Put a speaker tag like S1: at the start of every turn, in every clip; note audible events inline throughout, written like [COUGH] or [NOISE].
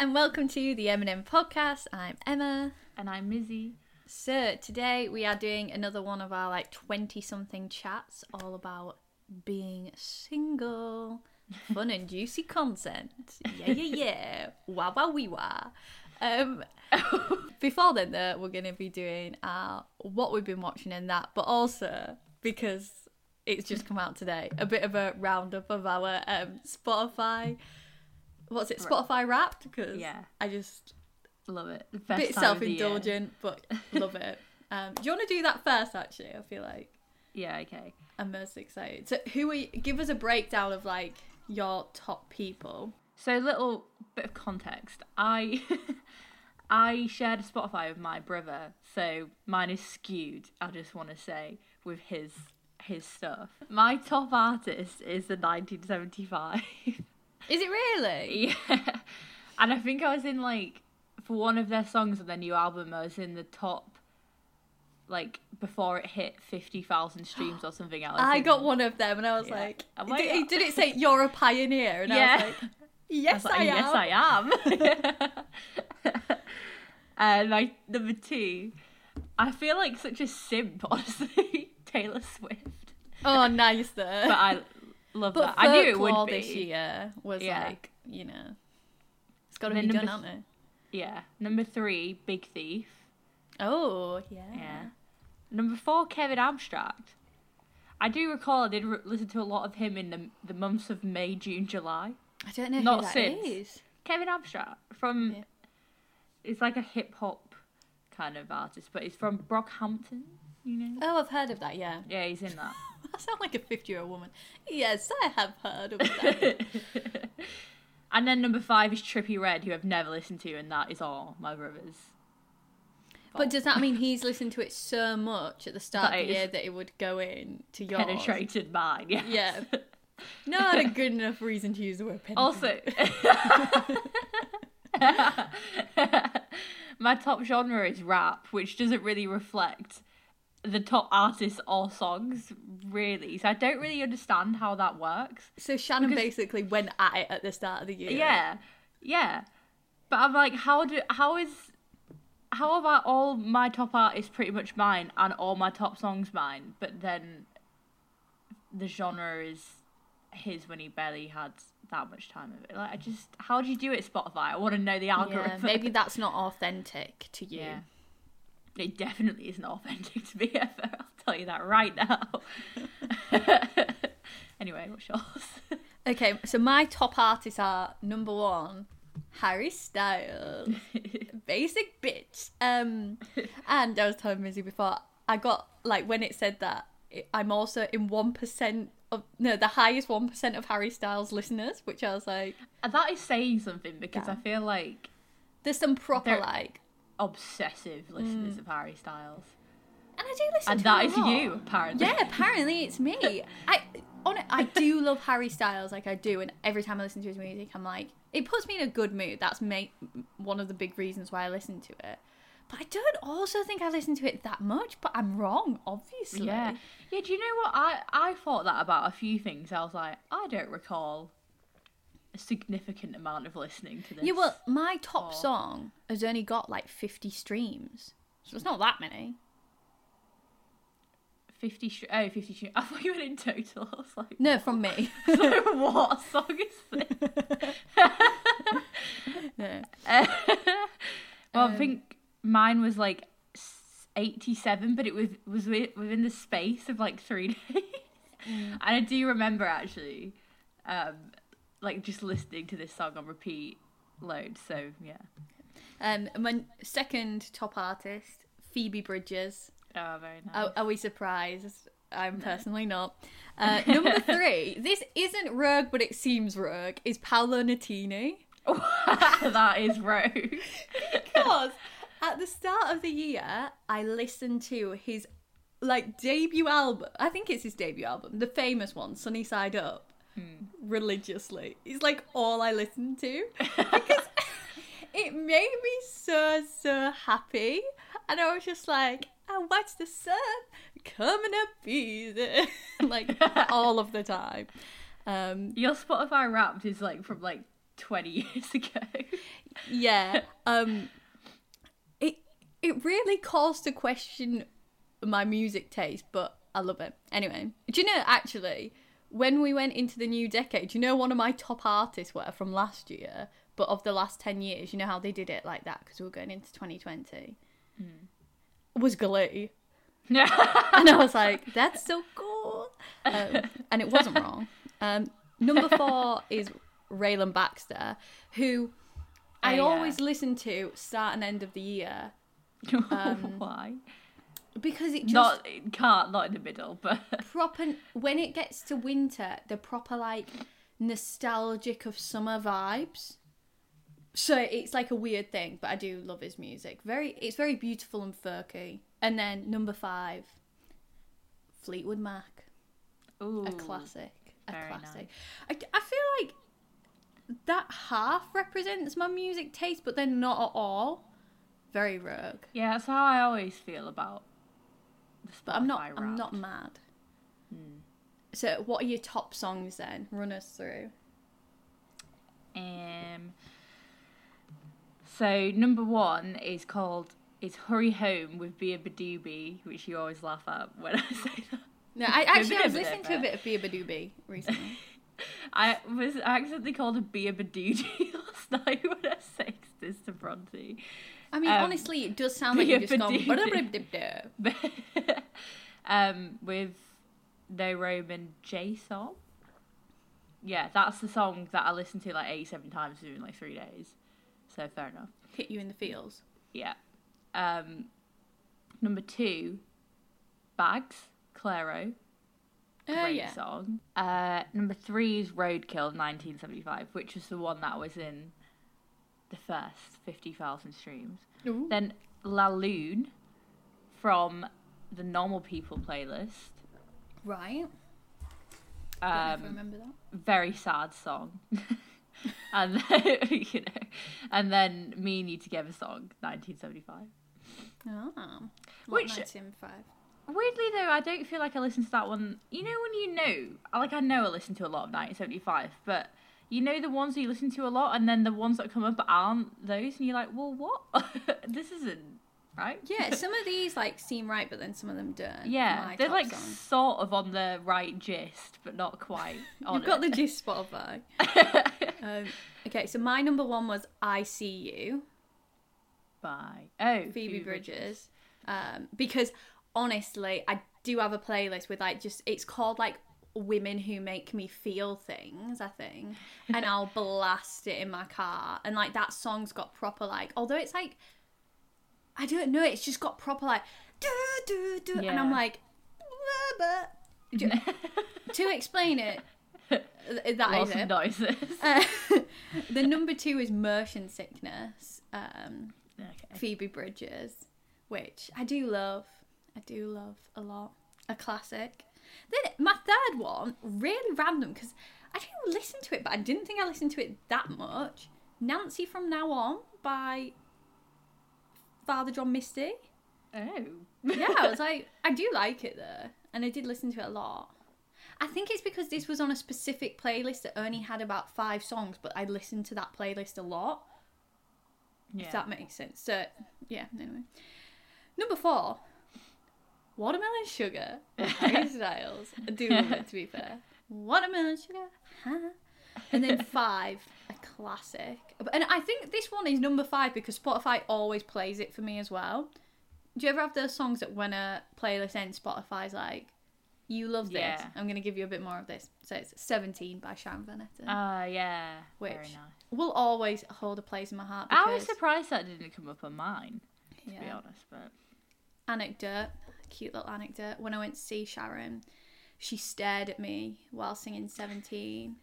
S1: and welcome to the M&M podcast. I'm Emma.
S2: And I'm Missi.
S1: So, today we are doing another one of our like 20 something chats all about being single. Fun and juicy content. Yeah, yeah, [LAUGHS] yeah. Wah, wah, wee, wah. Um, [LAUGHS] before then, though, we're going to be doing our what we've been watching and that, but also because it's just come out today, a bit of a roundup of our um, Spotify. What's it? Spotify Wrapped? Because
S2: Yeah.
S1: I just
S2: Love it.
S1: Bit
S2: best time of the year.
S1: self-indulgent, but [LAUGHS] love it. Um, do you want to do that first? Actually, I feel like
S2: Yeah, okay.
S1: I'm most excited. So, who are you? Give us a breakdown of like your top people.
S2: So a little bit of context. I [LAUGHS] I shared a Spotify with my brother, so mine is skewed, I just wanna say, with his his stuff. My top artist is the nineteen seventy five. [LAUGHS]
S1: Is it really?
S2: yeah. [LAUGHS] And I think I was in like for one of their songs on their new album, I was in the top like before it hit fifty thousand streams or something else.
S1: I got one of them, and I was
S2: Yeah.
S1: like, did,
S2: like,
S1: it- oh. did it say you're a pioneer? And I was like, yes, I,
S2: I was
S1: am.
S2: yes, I am. and [LAUGHS] uh, like number two, I feel like such a simp, [LAUGHS] honestly. Taylor Swift,
S1: Oh, nice though.
S2: but I love
S1: But
S2: that. I knew it would be.
S1: this year was
S2: Yeah.
S1: like, you know, it's got to be done,
S2: number
S1: hasn't it?
S2: Yeah. Number three, Big Thief.
S1: Oh, yeah.
S2: Yeah. Number four, Kevin Abstract. I do recall I did re- listen to a lot of him in the the months of May, June, July.
S1: I don't know
S2: Not
S1: who that
S2: since.
S1: is.
S2: Kevin Abstract from
S1: Yeah.
S2: it's like a hip hop kind of artist, but he's from Brockhampton. You know?
S1: Oh, I've heard of that. Yeah.
S2: Yeah, he's in that. [LAUGHS]
S1: I sound like a fifty-year-old woman. Yes, I have heard of that. [LAUGHS]
S2: and then number five is Trippie Redd, who I've never listened to, and that is all my brothers.
S1: but does that mean he's listened to it so much at the start
S2: That
S1: of the year that it would go in to yours?
S2: penetrated mine? Yes.
S1: Yeah. Not a good enough reason to use the word penetrate.
S2: Also, [LAUGHS] my top genre is rap, which doesn't really reflect the top artists or songs, really. So I don't really understand how that works.
S1: So Shannon
S2: Because-
S1: basically went at it at the start of the year.
S2: Yeah, yeah. But I'm like, how do how is how about all my top artists pretty much mine and all my top songs mine, but then the genre is his when he barely had that much time of it. Like, I just, how do you do it, Spotify? I want to know the
S1: Yeah,
S2: algorithm.
S1: maybe [LAUGHS] that's not authentic to you.
S2: Yeah. It definitely isn't authentic to me ever. [LAUGHS] I'll tell you that right now. [LAUGHS] anyway, what's yours? [LAUGHS]
S1: Okay, so my top artists are number one, Harry Styles, basic bitch. Um, and I was telling Missi before, I got like when it said that it, I'm also in one percent of no, the highest one percent of Harry Styles listeners, which I was like,
S2: And that is saying something because
S1: Yeah.
S2: I feel like
S1: there's some proper like,
S2: obsessive listeners mm. of Harry Styles.
S1: and I do listen.
S2: And
S1: to
S2: that is
S1: lot.
S2: you, apparently.
S1: Yeah, apparently it's me. [LAUGHS] I on it, I do love Harry Styles, like I do, and every time I listen to his music, I'm like, it puts me in a good mood. That's ma- one of the big reasons why I listen to it. But I don't also think I listen to it that much. But I'm wrong, obviously.
S2: Yeah. Yeah, do you know what? I, I thought that about a few things. I was like, I don't recall a significant amount of listening to this.
S1: Yeah, well, my top
S2: Oh.
S1: song has only got like 50 streams, so it's not that many.
S2: 50 sh- oh 50 sh- [LAUGHS] I thought you went in total I was like
S1: No, from me. [LAUGHS]
S2: what song is this [LAUGHS]
S1: no.
S2: Uh, well
S1: Um,
S2: I think mine was like 87 but it was was within the space of like 3 days
S1: Mm.
S2: and I do remember actually um like just listening to this song on repeat loads so yeah
S1: Um, my second top artist, Phoebe Bridgers.
S2: oh very nice
S1: Are, are we surprised? I'm personally not. [LAUGHS] Uh, number three, this isn't rogue, but it seems rogue, is Paolo Nutini. [LAUGHS]
S2: that is rogue
S1: Because at the start of the year, I listened to his like debut album. I think it's his debut album, the famous one, Sunny Side Up, religiously. It's like all I listened to [LAUGHS] because [LAUGHS] it made me so so happy, and I was just like, I watch the sun coming up easy, like all of the time. Um,
S2: Your Spotify Wrapped is like from like 20 years [LAUGHS] ago.
S1: yeah. Um it it really calls to question my music taste, but I love it. Anyway, do you know actually when we went into the new decade, you know one of my top artists were from last year, but of the last 10 years, you know how they did it like that because we were going into 2020? Was Glee. [LAUGHS] and I was like, that's so cool. Um, and it wasn't wrong. Um, number four is Rayland Baxter, who I
S2: Oh, yeah.
S1: always listen to start and end of the year [LAUGHS] Um,
S2: Why?
S1: Because it just
S2: Not it can't not in the middle, but [LAUGHS]
S1: proper when it gets to winter, the proper like nostalgic of summer vibes. So it's like a weird thing, but I do love his music. Very, it's very beautiful and folky. And then number five, Fleetwood Mac,
S2: Ooh,
S1: a classic, a classic. I, I feel like that half represents my music taste, but then not at all. Very rogue,
S2: Yeah, that's how I always feel about
S1: but I'm not. I'm not mad.
S2: Hmm.
S1: So, what are your top songs then? Run us through.
S2: Um. So number one is called is "Hurry Home" with Beabadoobee, which you always laugh at when [LAUGHS] I say that.
S1: No, I actually I was listening to a bit of Bia Badooby recently. [LAUGHS]
S2: I was accidentally called a Beabadoobee [LAUGHS] last night when I sexted this to Bronte.
S1: I mean,
S2: Um,
S1: honestly, it does sound like [LAUGHS] you've just gone. [LAUGHS]
S2: Um, with No Rome and Jay Som. Yeah, that's the song that I listened to like 87 times in like three days. So fair enough.
S1: Hit you in the feels.
S2: Yeah. Um, number two, Bags, Clairo.
S1: Oh
S2: Great
S1: yeah.
S2: song. Uh, number three is Roadkill 1975, which was the one that was in the first 50,000 streams.
S1: Ooh.
S2: Then La Lune from the Normal People playlist.
S1: Right. If I
S2: Um,
S1: remember that.
S2: very sad song. [LAUGHS] and then, [LAUGHS] you know, and then Me and You Together song, 1975.
S1: Ah.
S2: Which-
S1: What, 1975?
S2: Weirdly though, I don't feel like I listened to that one. You know when you know, like I know I listen to a lot of 1975, but you know the ones that you listen to a lot, and then the ones that come up but aren't those, and you're like, well, what? [LAUGHS] this isn't right.
S1: Yeah, [LAUGHS] some of these like seem right, but then some of them don't.
S2: yeah, they're like
S1: songs.
S2: sort of on the right gist, but not quite. [LAUGHS] On
S1: You've got
S2: it.
S1: the gist Spotify. um, okay, so my number one was I See You,
S2: by Oh,
S1: Phoebe Bridgers. Um, because honestly, I do have a playlist with like just it's called like women who make me feel things, I think. And I'll [LAUGHS] blast it in my car. And like that song's got proper like although it's like I don't know, it's just got proper like do do do and I'm like "Blah, [LAUGHS] blah." To explain it th- that
S2: Lots
S1: is it.
S2: noises.
S1: Uh, [LAUGHS] the number two is Motion Sickness. Um,
S2: okay.
S1: Phoebe Bridgers, which I do love. I do love a lot. A classic. Then my third one, really random because I didn't listen to it, but I didn't think I listened to it that much. Nancy from Now On by Father John Misty.
S2: Oh.
S1: Yeah, I was [LAUGHS] like, I do like it though, and I did listen to it a lot. I think it's because this was on a specific playlist that only had about five songs, but I listened to that playlist a lot.
S2: yeah.
S1: If that makes sense. So yeah, anyway. Number four, Watermelon Sugar, [LAUGHS] Harry Styles. I do love [LAUGHS] it to be fair. Watermelon Sugar. huh? And then [LAUGHS] five, a classic. And I think this one is number five because Spotify always plays it for me as well. Do you ever have those songs that when a playlist ends, Spotify's like, you love this,
S2: Yeah.
S1: I'm going to give you a bit more of this. So it's 17 by Sharon Van Etten.
S2: Ah, yeah.
S1: Which-
S2: Very nice.
S1: will always hold a place in my heart
S2: I was surprised that didn't come up on mine, to be honest. But
S1: anecdote, cute little anecdote. When I went to see Sharon, she stared at me while singing 17.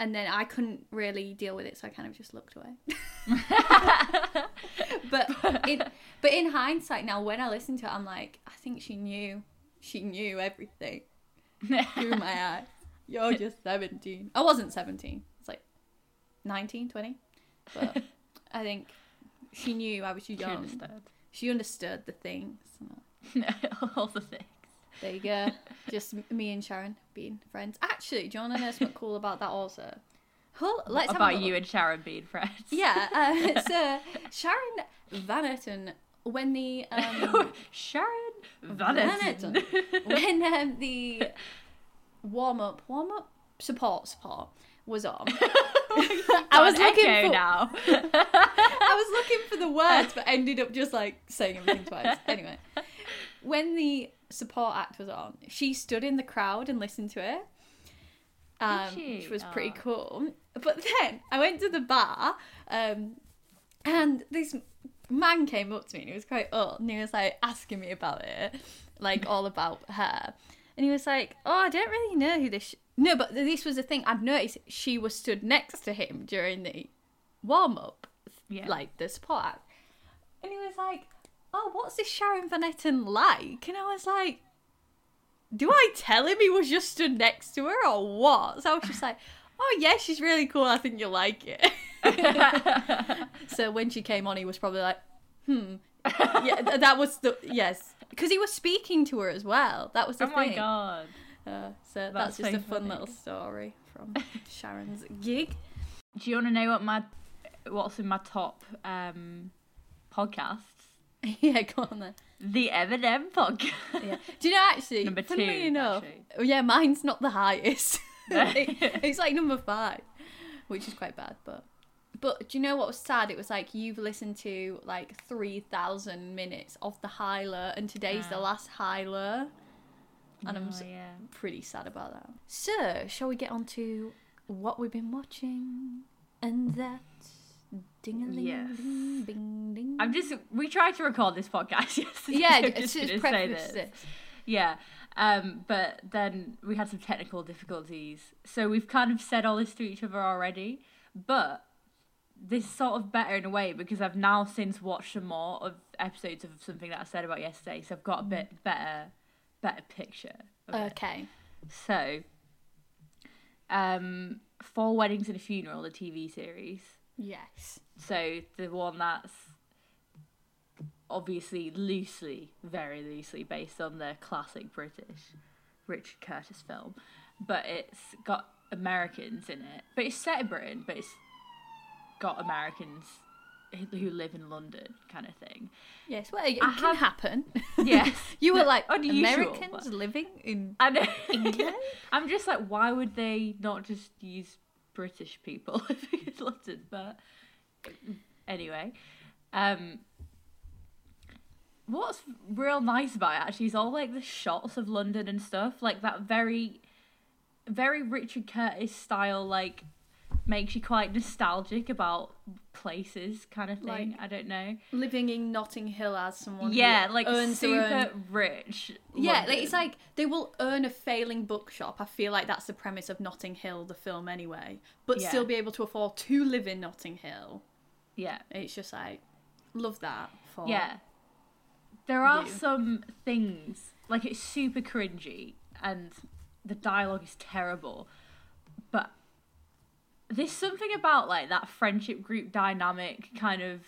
S1: And then I couldn't really deal with it, so I kind of just looked away. [LAUGHS] [LAUGHS] but in but in hindsight now, when I listen to it, I'm like, I think she knew, she knew everything through my [LAUGHS] eyes. You're just 17. I wasn't 17. It's like 19, 20. But I think she knew I was
S2: she
S1: young.
S2: understood.
S1: She understood the things. [LAUGHS]
S2: All the things.
S1: There you go. [LAUGHS] Just me and Sharon being friends. Actually, do you want to know something cool about that also? Well, let's
S2: about you and Sharon being friends.
S1: Yeah, uh, [LAUGHS] so Sharon Van Etten, when the um,
S2: Sharon Van Etten.
S1: When um, the warm up, warm up support support was on, I
S2: I
S1: was looking for
S2: now.
S1: I was looking for the words, but ended up just like saying everything twice. Anyway, when the support act was on, she stood in the crowd and listened to it, um,
S2: she?
S1: which was pretty
S2: Aw.
S1: cool. But then I went to the bar, um, and this man came up to me and he was quite old, and he was like asking me about it, like all about her, and he was like, "Oh, I don't really know who this." Sh-. No, but this was the thing. I've noticed she was stood next to him during the warm up
S2: Yeah.
S1: like the support act. And he was like, Oh, what's this Sharon Van Etten like? And I was like, Do I tell him he was just stood next to her or what? So I was just like, Oh yeah, she's really cool, I think you'll like it. [LAUGHS] so when she came on he was probably like, Hmm. Yeah, that was the yes. Because he was speaking to her as well. That was the
S2: oh my
S1: thing.
S2: god.
S1: Uh, so that's,
S2: That's
S1: just
S2: so
S1: a fun
S2: funny.
S1: little story from [LAUGHS] Sharon's gig.
S2: Do you want to know what my what's in my top um podcasts? [LAUGHS]
S1: yeah, go on then.
S2: The M&M podcast.
S1: Yeah. Do you know actually?
S2: Number two,
S1: enough,
S2: actually.
S1: oh, yeah, mine's not the highest. [LAUGHS] [LAUGHS] It- it's like number five, which is quite bad. But but do you know what was sad? It was like you've listened to like three thousand minutes of the High Low, and today's the last High Low, and I'm
S2: Oh, yeah.
S1: pretty sad about that. So shall we get on to what we've been watching? And that ding a ling
S2: Yes.
S1: ding ding ding.
S2: I'm just we tried to record this podcast [LAUGHS] yesterday.
S1: yeah,
S2: I'm
S1: just,
S2: just say this.
S1: this.
S2: Yeah. Um, but then we had some technical difficulties. So we've kind of said all this to each other already. But this is sort of better in a way because I've now since watched some more of episodes of something that I said about yesterday. So I've got a bit better better picture. Of it.
S1: Okay.
S2: So um Four Weddings and a Funeral, the TV series.
S1: Yes.
S2: So the one that's obviously loosely, very loosely based on the classic British Richard Curtis film, but it's got Americans in it. But it's set in Britain, but it's got Americans who- live in London, kind of thing.
S1: Yes, well, it
S2: I
S1: can
S2: have-
S1: happen. [LAUGHS]
S2: Yes,
S1: you were like
S2: unusual,
S1: Americans living in
S2: I know. [LAUGHS]
S1: England.
S2: I'm just like, why would they not just use British people [LAUGHS] living in London? But anyway, um, what's real nice about it actually is all like the shots of London and stuff, like that very, very Richard Curtis style, like makes you quite nostalgic about places, kind of thing.
S1: Like,
S2: I don't know.
S1: living in Notting Hill as someone.
S2: Yeah, like super
S1: own-
S2: rich.
S1: Yeah, like, it's like they will earn a failing bookshop. I feel like that's the premise of Notting Hill, the film, anyway. But
S2: Yeah.
S1: still be able to afford to live in Notting Hill.
S2: yeah.
S1: It's just like love that for
S2: Yeah. There are
S1: you.
S2: some things like it's super cringy and the dialogue is terrible, but there's something about like that friendship group dynamic kind of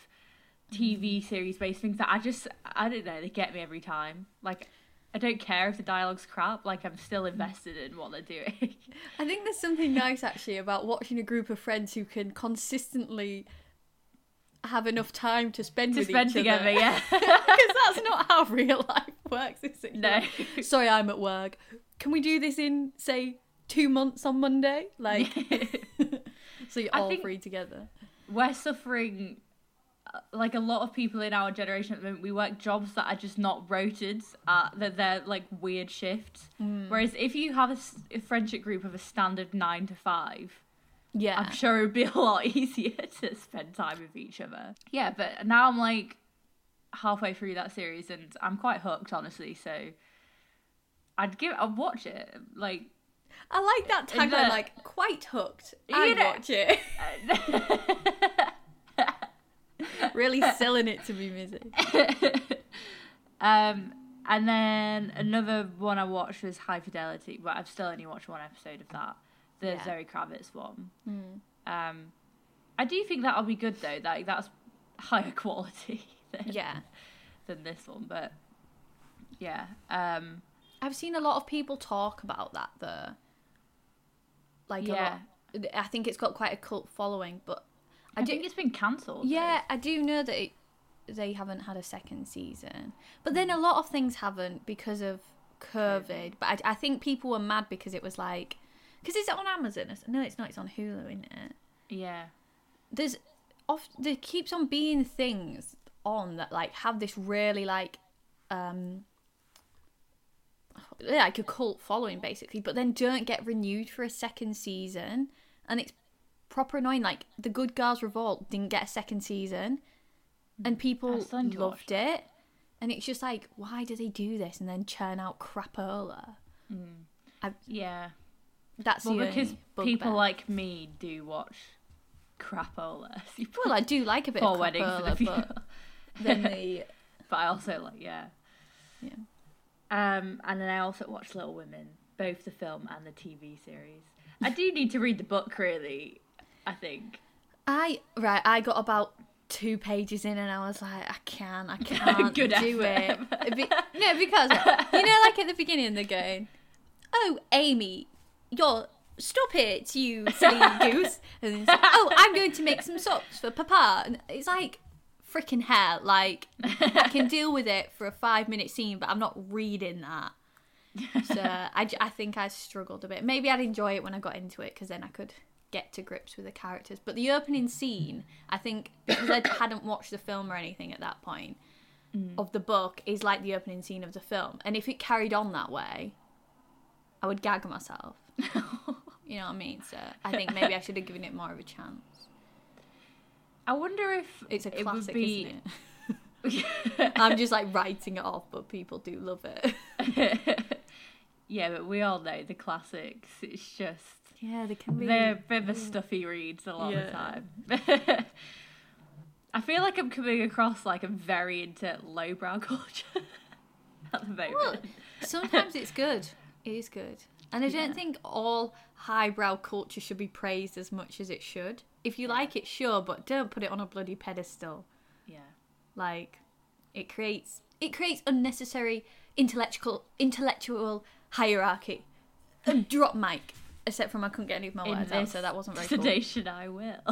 S2: TV series based things that I just I don't know they get me every time. Like I don't care if the dialogue's crap. Like I'm still mm. invested in what they're doing.
S1: I think there's something nice actually about watching a group of friends who can consistently have enough time to spend
S2: to
S1: with
S2: spend
S1: each
S2: together,
S1: other.
S2: yeah. [LAUGHS]
S1: Because that's not how [LAUGHS] real life works, is it?
S2: No. [LAUGHS]
S1: Sorry, I'm at work. Can we do this in, say, two months on Monday? Like, so you're
S2: I
S1: all free together.
S2: we're suffering uh, like a lot of people in our generation at the moment we work jobs that are just not rotated uh, that they're like weird shifts whereas if you have a friendship group of a standard nine to five
S1: Yeah.
S2: i'm sure it would be a lot [LAUGHS] easier to spend time with each other yeah but now i'm like halfway through that series and i'm quite hooked honestly so i'd give i'd watch it like
S1: I like that
S2: In
S1: tagline, like, quite hooked.
S2: You
S1: I'd
S2: know-
S1: watch it. [LAUGHS] really selling it to me, Missi. [LAUGHS]
S2: um, and then another one I watched was High Fidelity, but I've still only watched one episode of that, the
S1: Yeah.
S2: Zoe Kravitz one.
S1: Hmm.
S2: Um, I do think that'll be good though. That that's higher [LAUGHS] quality than,
S1: Yeah.
S2: than this one, but yeah. Um,
S1: I've seen a lot of people talk about that, though. Like, a
S2: Yeah.
S1: lot. I think it's got quite a cult following, but
S2: I,
S1: I do.
S2: think it's been cancelled.
S1: Yeah, I do know that it, they haven't had a second season, but then a lot of things haven't because of COVID. But I, I think people were mad because it was like, because it's on Amazon. No, it's not. It's on Hulu, isn't it?
S2: Yeah.
S1: There's off. There keeps on being things on that like have this really like, um, like a cult following basically, but then don't get renewed for a second season, and it's proper annoying. Like the Good Girls Revolt didn't get a second season, and mm, people
S2: still watch
S1: loved it. And it's just like, why do they do this and then churn out crapola? Mm.
S2: Yeah.
S1: That's
S2: Well, because people
S1: bugbear.
S2: like me do watch crapola. [LAUGHS]
S1: Well, I do like a bit of
S2: weddings in a
S1: crapola, but [LAUGHS] then [LAUGHS] the
S2: but I also like yeah.
S1: yeah.
S2: Um, and then I also watched Little Women, both the film and the TV series. I do need to read the book, really. I think.
S1: I right, I got about two pages in and I was like, I can't, I [LAUGHS] can't
S2: Good
S1: do
S2: effort.
S1: it. Be- [LAUGHS] no, because you know, like at the beginning, they're going, "Oh, Amy, you're stop it, you silly [LAUGHS] goose," and like, "Oh, I'm going to make some socks for Papa," and it's like. Freaking hell! Like I can [LAUGHS] deal with it for a five minute scene, but I'm not reading that. So I, I think I struggled a bit. Maybe I'd enjoy it when I got into it because then I could get to grips with the characters. But the opening scene, I think, because I hadn't watched the film or anything at that point mm. of the book, is like the opening scene of the film. And if it carried on that way, I would gag myself. [LAUGHS] you know what I mean? So I think maybe I should have given it more of a chance.
S2: I wonder if
S1: It's a
S2: it would
S1: classic,
S2: be.
S1: isn't it? [LAUGHS] I'm just like writing it off, but people do love it. [LAUGHS]
S2: yeah, but we all know the classics. It's just
S1: Yeah, they can be.
S2: they're a bit of a stuffy reads a lot of the time. [LAUGHS] I feel like I'm coming across like I'm very into lowbrow culture at the moment.
S1: Well, sometimes it's good. It is good. And I
S2: Yeah.
S1: don't think all highbrow culture should be praised as much as it should. If you like it, sure, but don't put it on a bloody pedestal.
S2: yeah.
S1: Like it creates it creates unnecessary intellectual intellectual hierarchy. A [LAUGHS] drop mic. Except from I couldn't get any of my words out, so that wasn't very cool.
S2: sedation, [LAUGHS] I will. [LAUGHS]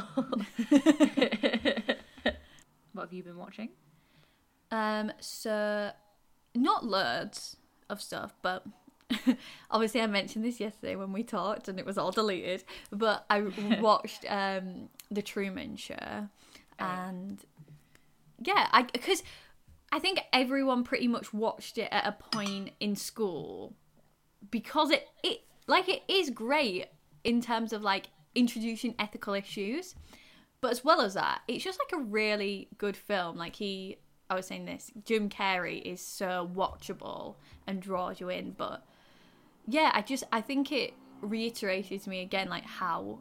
S2: what have you been watching?
S1: Um, so not loads of stuff, but [LAUGHS] obviously I mentioned this yesterday when we talked, and it was all deleted. But I [LAUGHS] watched um the Truman Show, and yeah, I because I think everyone pretty much watched it at a point in school because it it like it is great in terms of like introducing ethical issues but as well as that it's just like a really good film like he i was saying this jim carrey is so watchable and draws you in but yeah i just i think it reiterated to me again like how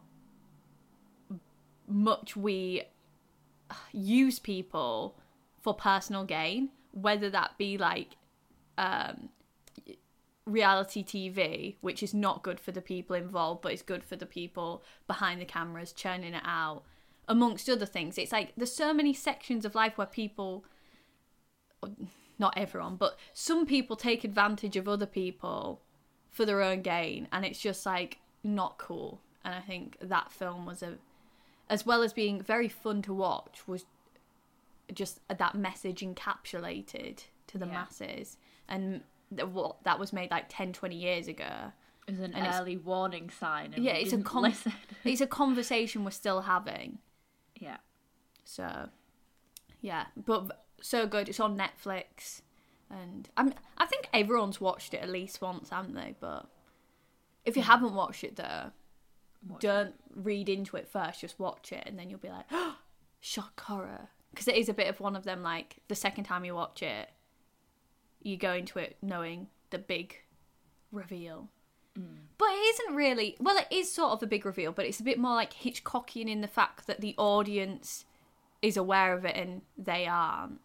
S1: much we use people for personal gain whether that be like um reality TV, which is not good for the people involved, but it's good for the people behind the cameras churning it out, amongst other things. It's like there's so many sections of life where people, not everyone, but some people take advantage of other people for their own gain, and it's just like not cool. And I think that film was a, as well as being very fun to watch, was just that message encapsulated to the
S2: Yeah.
S1: masses and what that was made like 10 20 years ago
S2: It was an
S1: And
S2: early warning sign. And
S1: yeah it's a con- [LAUGHS] it's a conversation we're still having
S2: yeah.
S1: so yeah but so good it's on netflix and i'm i think everyone's watched it at least once haven't they? But if you hmm. haven't watched it though
S2: Watch
S1: don't read into it first just watch it and then you'll be like oh, [GASPS] shock horror. Because it is a bit of one of them like the second time you watch it you go into it knowing the big reveal. Hmm. But it isn't really well it is sort of a big reveal but it's a bit more like hitchcockian in the fact that the audience is aware of it and they aren't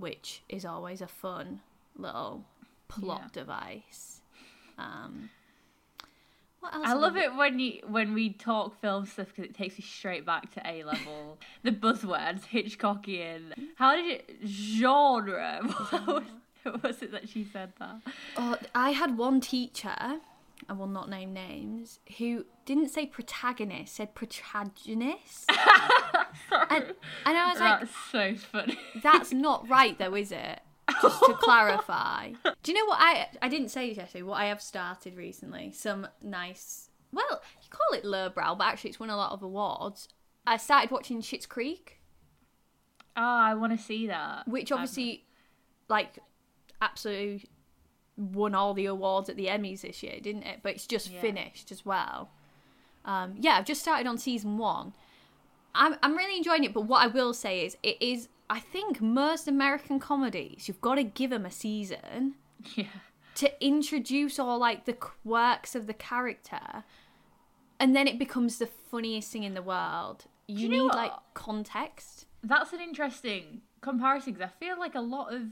S1: which is always a fun little plot
S2: Yeah.
S1: device um what else
S2: I love
S1: we-
S2: it when you when we talk film stuff because it takes me straight back to A level. [LAUGHS] the buzzwords Hitchcockian. How did it genre? [LAUGHS] What was, what was it that she said that?
S1: Oh, I had one teacher I will not name names, who didn't say protagonist, said protagonist. [LAUGHS] and, and I was like,
S2: That's so funny.
S1: that's not [LAUGHS] right though, is it? Just to clarify. Do you know what I I didn't say yesterday, what I have started recently? Some nice well, you call it lowbrow, but actually it's won a lot of awards. I started watching Schitt's Creek,
S2: Oh, I want to see that.
S1: which obviously like absolutely won all the awards at the Emmys this year, didn't it? But it's just
S2: Yeah.
S1: finished as well. Um, yeah, I've just started on season one. I'm I'm really enjoying it, but what I will say is it is I think most American comedies you've got to give them a season [LAUGHS]
S2: Yeah.
S1: to introduce all like the quirks of the character, and then it becomes the funniest thing in the world. You,
S2: you
S1: need like context.
S2: That's an interesting comparison because I feel like a lot of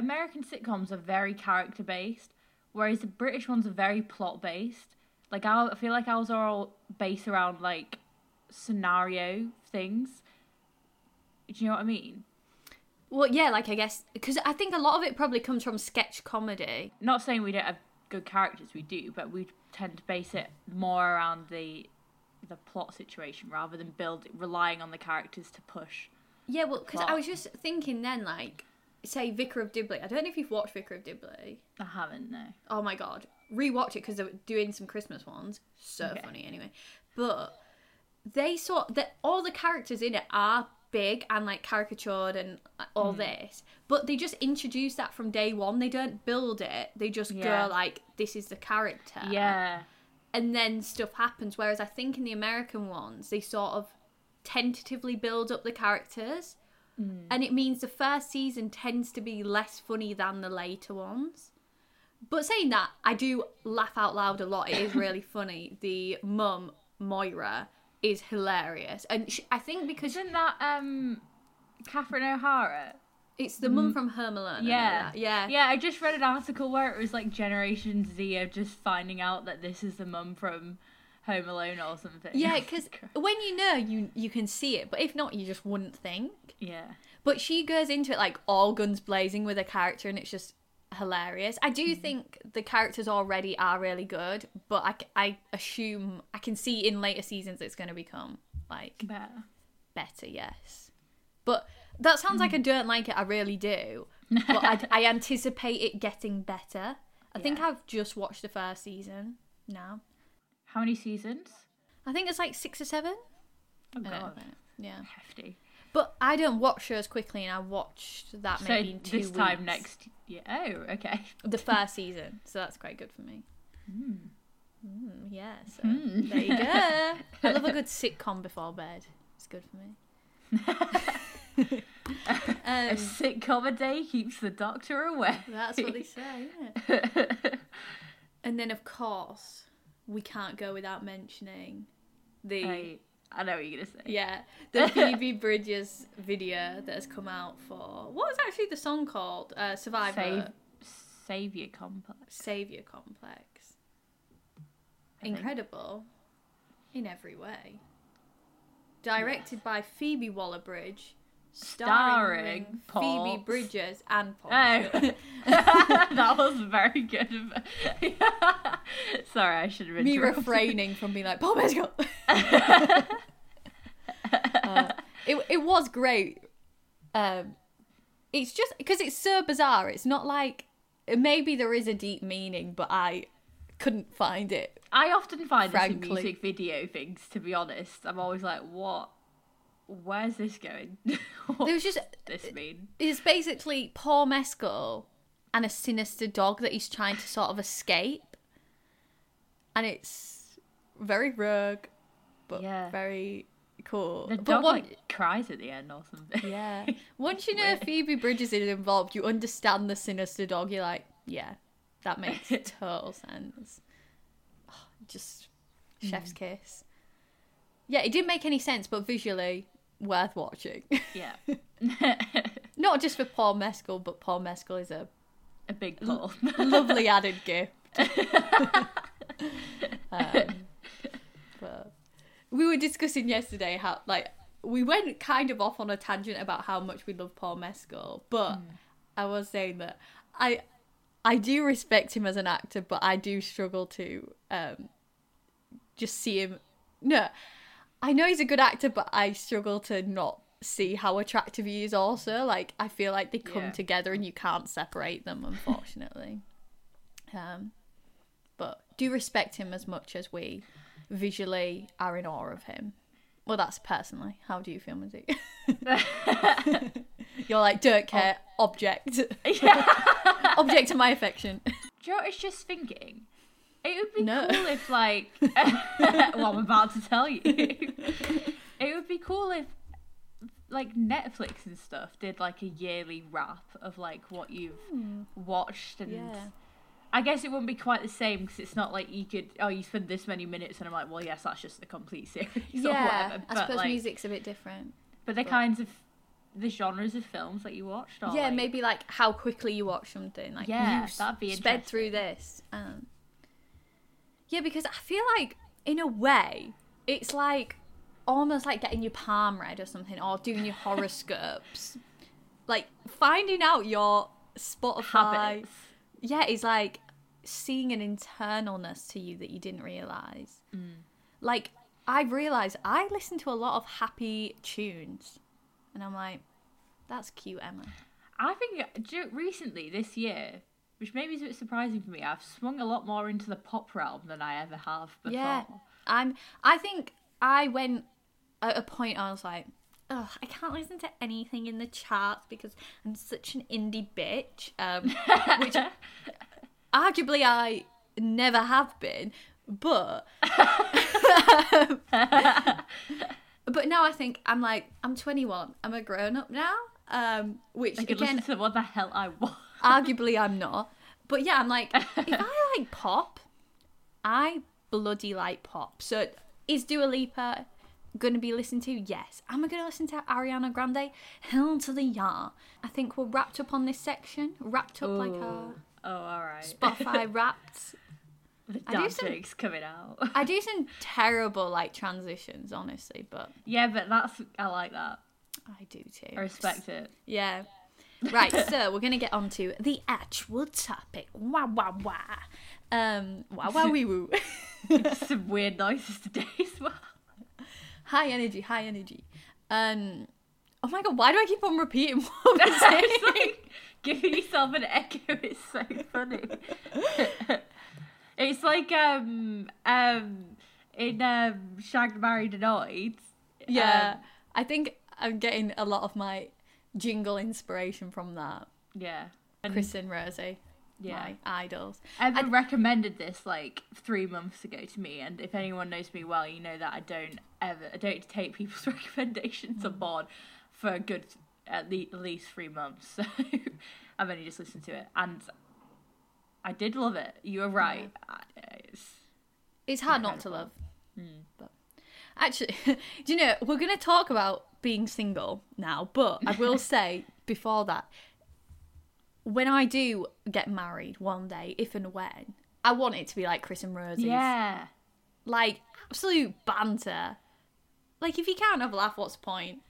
S2: American sitcoms are very character based, whereas the British ones are very plot based. Like I I feel like ours are all based around like scenario things. Do you know what I mean?
S1: Well, yeah, like I guess because I think a lot of it probably comes from sketch comedy.
S2: Not saying we don't have good characters, we do, but we tend to base it more around the the plot situation rather than build relying on the characters to push.
S1: Yeah, well, because I was just thinking then, like, say Vicar of Dibley. I don't know if you've watched Vicar of Dibley.
S2: I haven't no.
S1: Oh my god, rewatch it because they're doing some Christmas ones. So
S2: Okay.
S1: funny, anyway. But they sort that all the characters in it are big and like caricatured and all hmm. this, but they just introduce that from day one. They don't build it. They just
S2: Yeah.
S1: go like, "This is the character."
S2: Yeah.
S1: and then stuff happens. Whereas I think in the American ones, they sort of tentatively build up the characters, and it means the first season tends to be less funny than the later ones. But saying that, I do laugh out loud a lot. It is [COUGHS] really funny. The mum Moira is hilarious, and sh I think because
S2: Isn't that um Catherine O'Hara?
S1: it's the mum from Home Alone.
S2: Yeah.
S1: yeah,
S2: Yeah, I just read an article where it was like Generation Z of just finding out that this is the mum from Home Alone or something.
S1: Yeah, [LAUGHS] because when you know, you you can see it, but if not, you just wouldn't think.
S2: yeah.
S1: But she goes into it like all guns blazing with a character, and it's just hilarious. I do mm-hmm. think the characters already are really good, but I, I assume I can see in later seasons it's going to become like
S2: Better.
S1: better. Yes, but that sounds like mm. I don't like it. I really do, but I, [LAUGHS] I anticipate it getting better. I think I've just watched the first season now.
S2: How many seasons?
S1: I think it's like six or seven.
S2: Oh god.
S1: Yeah,
S2: Hefty.
S1: but I don't watch shows quickly, and I watched that
S2: So
S1: maybe in two
S2: this time next year. Oh, okay.
S1: the [LAUGHS] first season, so that's quite good for me.
S2: Hmm.
S1: Mm, yeah, so there you go. I love a [LAUGHS] good sitcom before bed. It's good for me. [LAUGHS]
S2: A
S1: um,
S2: sitcom a day keeps the doctor away.
S1: that's what they say? And then, of course, we can't go without mentioning the
S2: I, I know what you're gonna say.
S1: yeah [LAUGHS] the Phoebe Bridgers video that has come out for what was actually the song called? Uh, Survivor
S2: Save, savior complex.
S1: Savior Complex.
S2: I think.
S1: Incredible in every way. Directed by Phoebe Waller-Bridge, starring,
S2: Starring
S1: Phoebe. Bridgers and Paul.
S2: Oh. [LAUGHS] [LAUGHS] that was very good. [LAUGHS] Sorry, I should have
S1: Me refraining from being like Paul Mescal. Uh, it it was great. Um, it's just because it's so bizarre. It's not like maybe there is a deep meaning, but I couldn't find it.
S2: I often find this in music video things. To be honest, I'm always like, "What? Where's this going? [LAUGHS] what
S1: There was just
S2: this uh, mean?"
S1: it's basically Paul Mescal and a sinister dog that he's trying to sort of escape. And it's very rogue, but
S2: Yeah.
S1: very cool.
S2: The
S1: but
S2: dog
S1: one-
S2: like cries at the end or something.
S1: yeah. [LAUGHS] Once you know
S2: Weird.
S1: Phoebe Bridgers is involved, you understand the sinister dog. You're like, yeah, that makes [LAUGHS] total sense. Oh, just hmm. chef's kiss. Yeah, it didn't make any sense, but visually worth watching.
S2: yeah, [LAUGHS]
S1: Not just for Paul Mescal, but Paul Mescal is a
S2: a big pull.
S1: lovely [LAUGHS] added gift. [LAUGHS] um, but we were discussing yesterday how like we went kind of off on a tangent about how much we love Paul Mescal, but I was saying that I I do respect him as an actor, but I do struggle to um, just see him. No, I know he's a good actor, but I struggle to not see how attractive he is. Also, like I feel like they come
S2: Yeah.
S1: together and you can't separate them, unfortunately. [LAUGHS] um, but do respect him as much as we visually are in awe of him. Well, that's personally. How do you feel, Missi? [LAUGHS] You're like, don't care, object. [LAUGHS] object to my affection.
S2: Do you know what I was just thinking? It would be
S1: No.
S2: cool if, like, [LAUGHS] [LAUGHS] well, I'm about to tell you. it would be cool if, like, Netflix and stuff did like a yearly wrap of like what you've watched, and
S1: Yeah.
S2: I guess it wouldn't be quite the same because it's not like you could oh you spend this many minutes, and I'm like, well, yes, that's just a complete series or
S1: Yeah,
S2: whatever.
S1: I suppose
S2: like,
S1: music's a bit different.
S2: but the
S1: but-
S2: kinds of the genres of films that you watched are
S1: yeah,
S2: like,
S1: maybe like how quickly you watch something. Like
S2: Yeah, that'd be
S1: sped through this. Um, yeah, because I feel like in a way it's like almost like getting your palm read or something, or doing your horoscopes. [LAUGHS] like finding out your Spotify.
S2: habits.
S1: Yeah, it's like seeing an internalness to you that you didn't realize.
S2: Mm.
S1: Like I've realized I listen to a lot of happy tunes, and I'm like, that's cute, Emma.
S2: I think ju- recently this year, which maybe is a bit surprising for me, I've swung a lot more into the pop realm than I ever have before.
S1: Yeah, I'm. I think I went at a point. I was like, Ugh, I can't listen to anything in the charts because I'm such an indie bitch. Um, which [LAUGHS] arguably I never have been, but [LAUGHS] but now I think I'm like I'm 21. I'm a grown up now. Um, which
S2: I
S1: again,
S2: listen to what the hell I want.
S1: Arguably I'm not. But yeah, I'm like, if I [LAUGHS] like pop, I bloody like pop. So is Dua Lipa gonna be listened to? Yes. Am I gonna listen to Ariana Grande? Hell to the yeah. I think we're wrapped up on this section. Wrapped up like a
S2: Oh, all right.
S1: Spotify [LAUGHS] wrapped.
S2: the
S1: I do
S2: dance
S1: some-
S2: coming out.
S1: I do [LAUGHS] some terrible like transitions, honestly, but
S2: yeah, but that's I like that.
S1: I do too.
S2: I respect it.
S1: Yeah. Right, so we're gonna get on to the actual topic. Wah wah wah. Um wah wah wee woo. [LAUGHS]
S2: Some weird noises today [LAUGHS] as well.
S1: high energy, high energy. Um oh my god, why do I keep on repeating what [LAUGHS] we're saying?
S2: it's like giving yourself an echo is so funny. it's like um um in um Shagged Married Annoyed.
S1: yeah.
S2: um,
S1: I think I'm getting a lot of my jingle inspiration from that.
S2: yeah. And
S1: Chris and Rosie.
S2: yeah.
S1: My idols.
S2: Evan recommended this like three months ago to me, and if anyone knows me well, you know that I don't ever, I don't take people's [LAUGHS] recommendations on mm. board for a good at le- at least three months. So [LAUGHS] I've only just listened to it, and I did love it. You were right. I- It's,
S1: It's hard not to
S2: Incredible.
S1: love. Hmm. But actually, [LAUGHS] do you know we're going to talk about being single now? But I will [LAUGHS] say before that, when I do get married one day, if and when, I want it to be like Chris and Rosie's,
S2: yeah,
S1: like absolute banter. Like if you can't have a laugh, what's the point?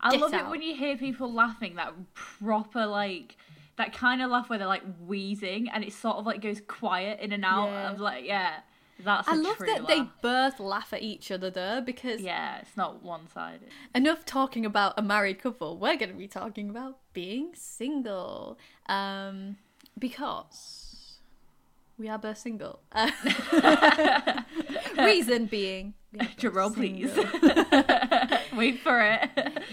S2: I
S1: Get
S2: love it when you hear people laughing that proper like. That kind of laugh where they're like wheezing and it sort of like goes quiet in and out.
S1: Yeah.
S2: I'm like, yeah, that's. I
S1: love that
S2: laugh.
S1: they both laugh at each other though, because
S2: Yeah, it's not one sided.
S1: enough talking about a married couple. We're going to be talking about being single, um, because we are both single. [LAUGHS] [LAUGHS] Reason being, we are both
S2: Drum roll, please. [LAUGHS] Wait for it.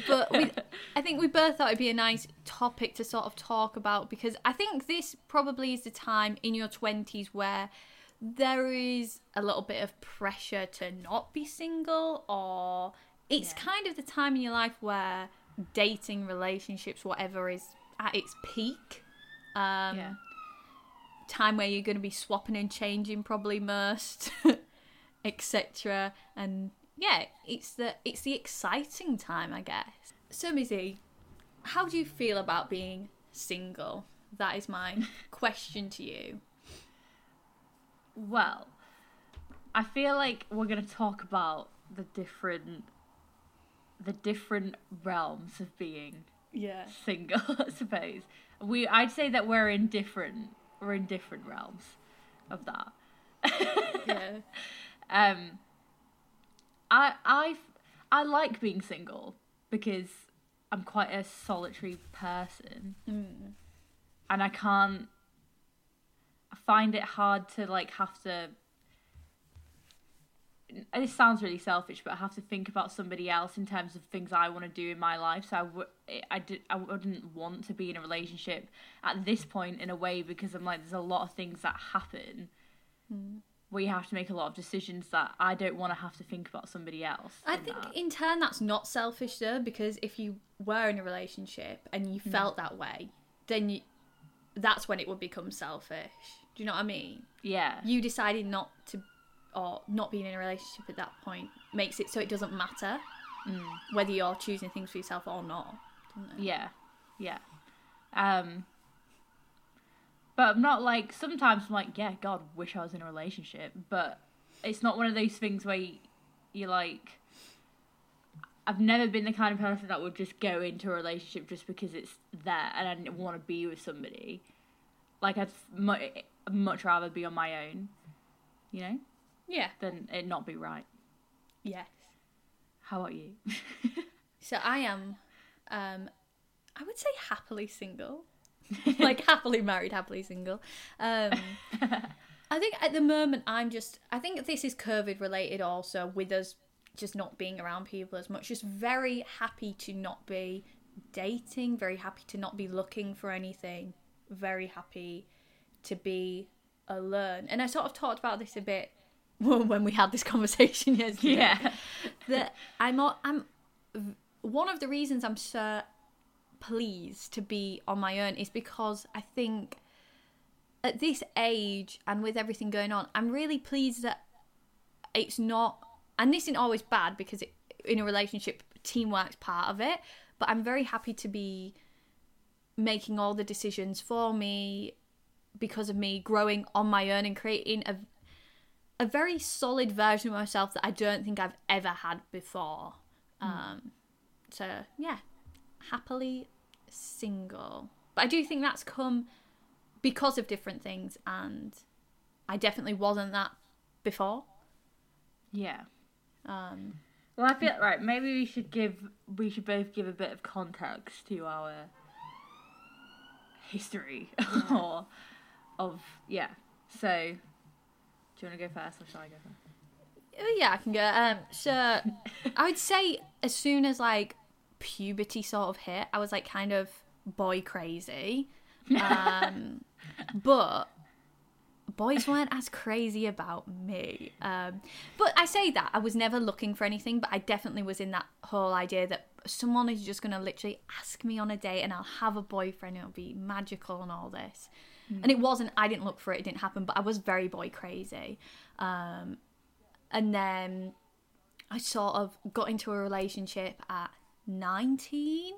S1: but we, I think we both thought it'd be a nice topic to sort of talk about because I think this probably is the time in your twenties where there is a little bit of pressure to not be single, or it's
S2: Yeah.
S1: kind of the time in your life where dating, relationships, whatever, is at its peak. Um,
S2: yeah.
S1: time where you're going to be swapping and changing probably most [LAUGHS] etc and yeah it's the it's the exciting time i guess so Missi how do you feel about being single that is my [LAUGHS] question to you
S2: Well, I feel like we're gonna talk about the different, the different realms of being
S1: yeah
S2: single. [LAUGHS] I suppose we. I'd say that we're in different we're in different realms of that. [LAUGHS]
S1: Yeah.
S2: Um, I I I like being single because I'm quite a solitary person,
S1: Mm.
S2: and I can't. Find it hard to like have to. This sounds really selfish, but I have to think about somebody else in terms of things I want to do in my life. So I would, I did, I wouldn't want to be in a relationship at this point in a way because I'm like, there's a lot of things that happen hmm. where you have to make a lot of decisions that I don't want to have to think about somebody else.
S1: I
S2: in
S1: think
S2: that.
S1: in turn that's not selfish though, because if you were in a relationship and you hmm. felt that way, then you, that's when it would become selfish. Do you know what I mean?
S2: yeah,
S1: You deciding not to, or not being in a relationship at that point makes it so it doesn't matter whether you're choosing things for yourself or not.
S2: yeah, yeah. Um, but I'm not like sometimes I'm like, yeah, God, wish I was in a relationship, but it's not one of those things where you, you're like. I've never been the kind of person that would just go into a relationship just because it's there and I want to be with somebody. Like I'd mu- much rather be on my own, you know,
S1: Yeah.
S2: than it not be right.
S1: Yes.
S2: How about you? [LAUGHS]
S1: So I am, um, I would say happily single, [LAUGHS] like happily married, happily single. Um, I think at the moment I'm just. I think this is COVID related also with us just not being around people as much. Just very happy to not be dating. Very happy to not be looking for anything. Very happy to be alone. And I sort of talked about this a bit [LAUGHS] when we had this conversation [LAUGHS] yesterday
S2: yeah.
S1: that I'm I'm one of the reasons I'm so pleased to be on my own is because I think at this age and with everything going on, I'm really pleased that it's not and this isn't always bad because it, in a relationship teamwork's part of it, but I'm very happy to be making all the decisions for me because of me growing on my own and creating a a very solid version of myself that I don't think I've ever had before. Um, so yeah, happily single. But I do think that's come because of different things, and I definitely wasn't that before.
S2: Yeah.
S1: Um,
S2: Well, I feel right. Maybe we should give we should both give a bit of context to our history [LAUGHS] or of yeah. So, do you want to go first or shall I go first?
S1: oh, yeah, I can go. Um, so I would say as soon as like puberty sort of hit, I was like kind of boy crazy. Um, [LAUGHS] but boys weren't as crazy about me. Um, but I say that I was never looking for anything, but I definitely was in that whole idea that someone is just going to literally ask me on a date and I'll have a boyfriend. And it'll be magical and all this. And it wasn't. I didn't look for it. It didn't happen. But I was very boy crazy. Um, and then I sort of got into a relationship at 19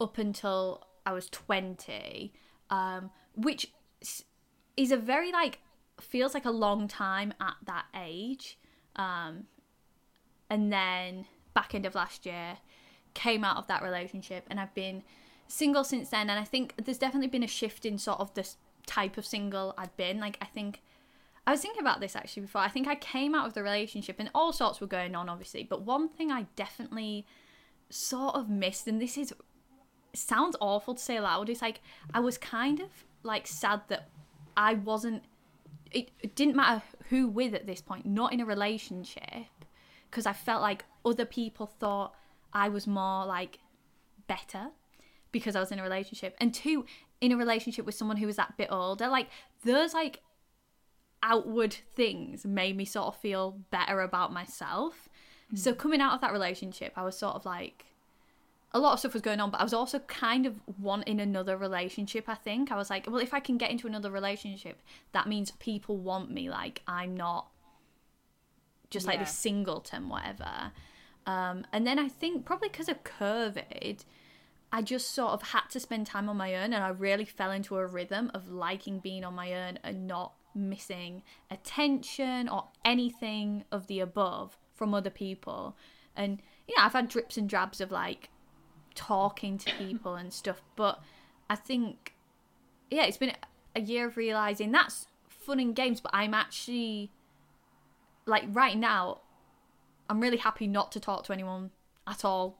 S1: up until I was 20, um, which is a very like feels like a long time at that age. Um, and then back end of last year, came out of that relationship, and I've been single since then. And I think there's definitely been a shift in sort of this type of single I've been. Like I think I was thinking about this actually before. I think I came out of the relationship and all sorts were going on, obviously. But one thing I definitely sort of missed, and this is sounds awful to say aloud, is like I was kind of like sad that I wasn't. It, it didn't matter who with at this point, not in a relationship, because I felt like other people thought I was more like better because I was in a relationship, and two, in a relationship with someone who was that bit older. Like those like outward things made me sort of feel better about myself. So coming out of that relationship, I was sort of like a lot of stuff was going on, but I was also kind of wanting another relationship, I think. I was like, well, if I can get into another relationship, that means people want me like I'm not just like
S2: Yeah.
S1: this singleton whatever. Um, and then I think probably because of COVID, I just sort of had to spend time on my own and I really fell into a rhythm of liking being on my own and not missing attention or anything of the above from other people. And yeah, I've had drips and drabs of like talking to people and stuff, but I think yeah, it's been a year of realizing that's fun and games, but I'm actually like right now, I'm really happy not to talk to anyone at all.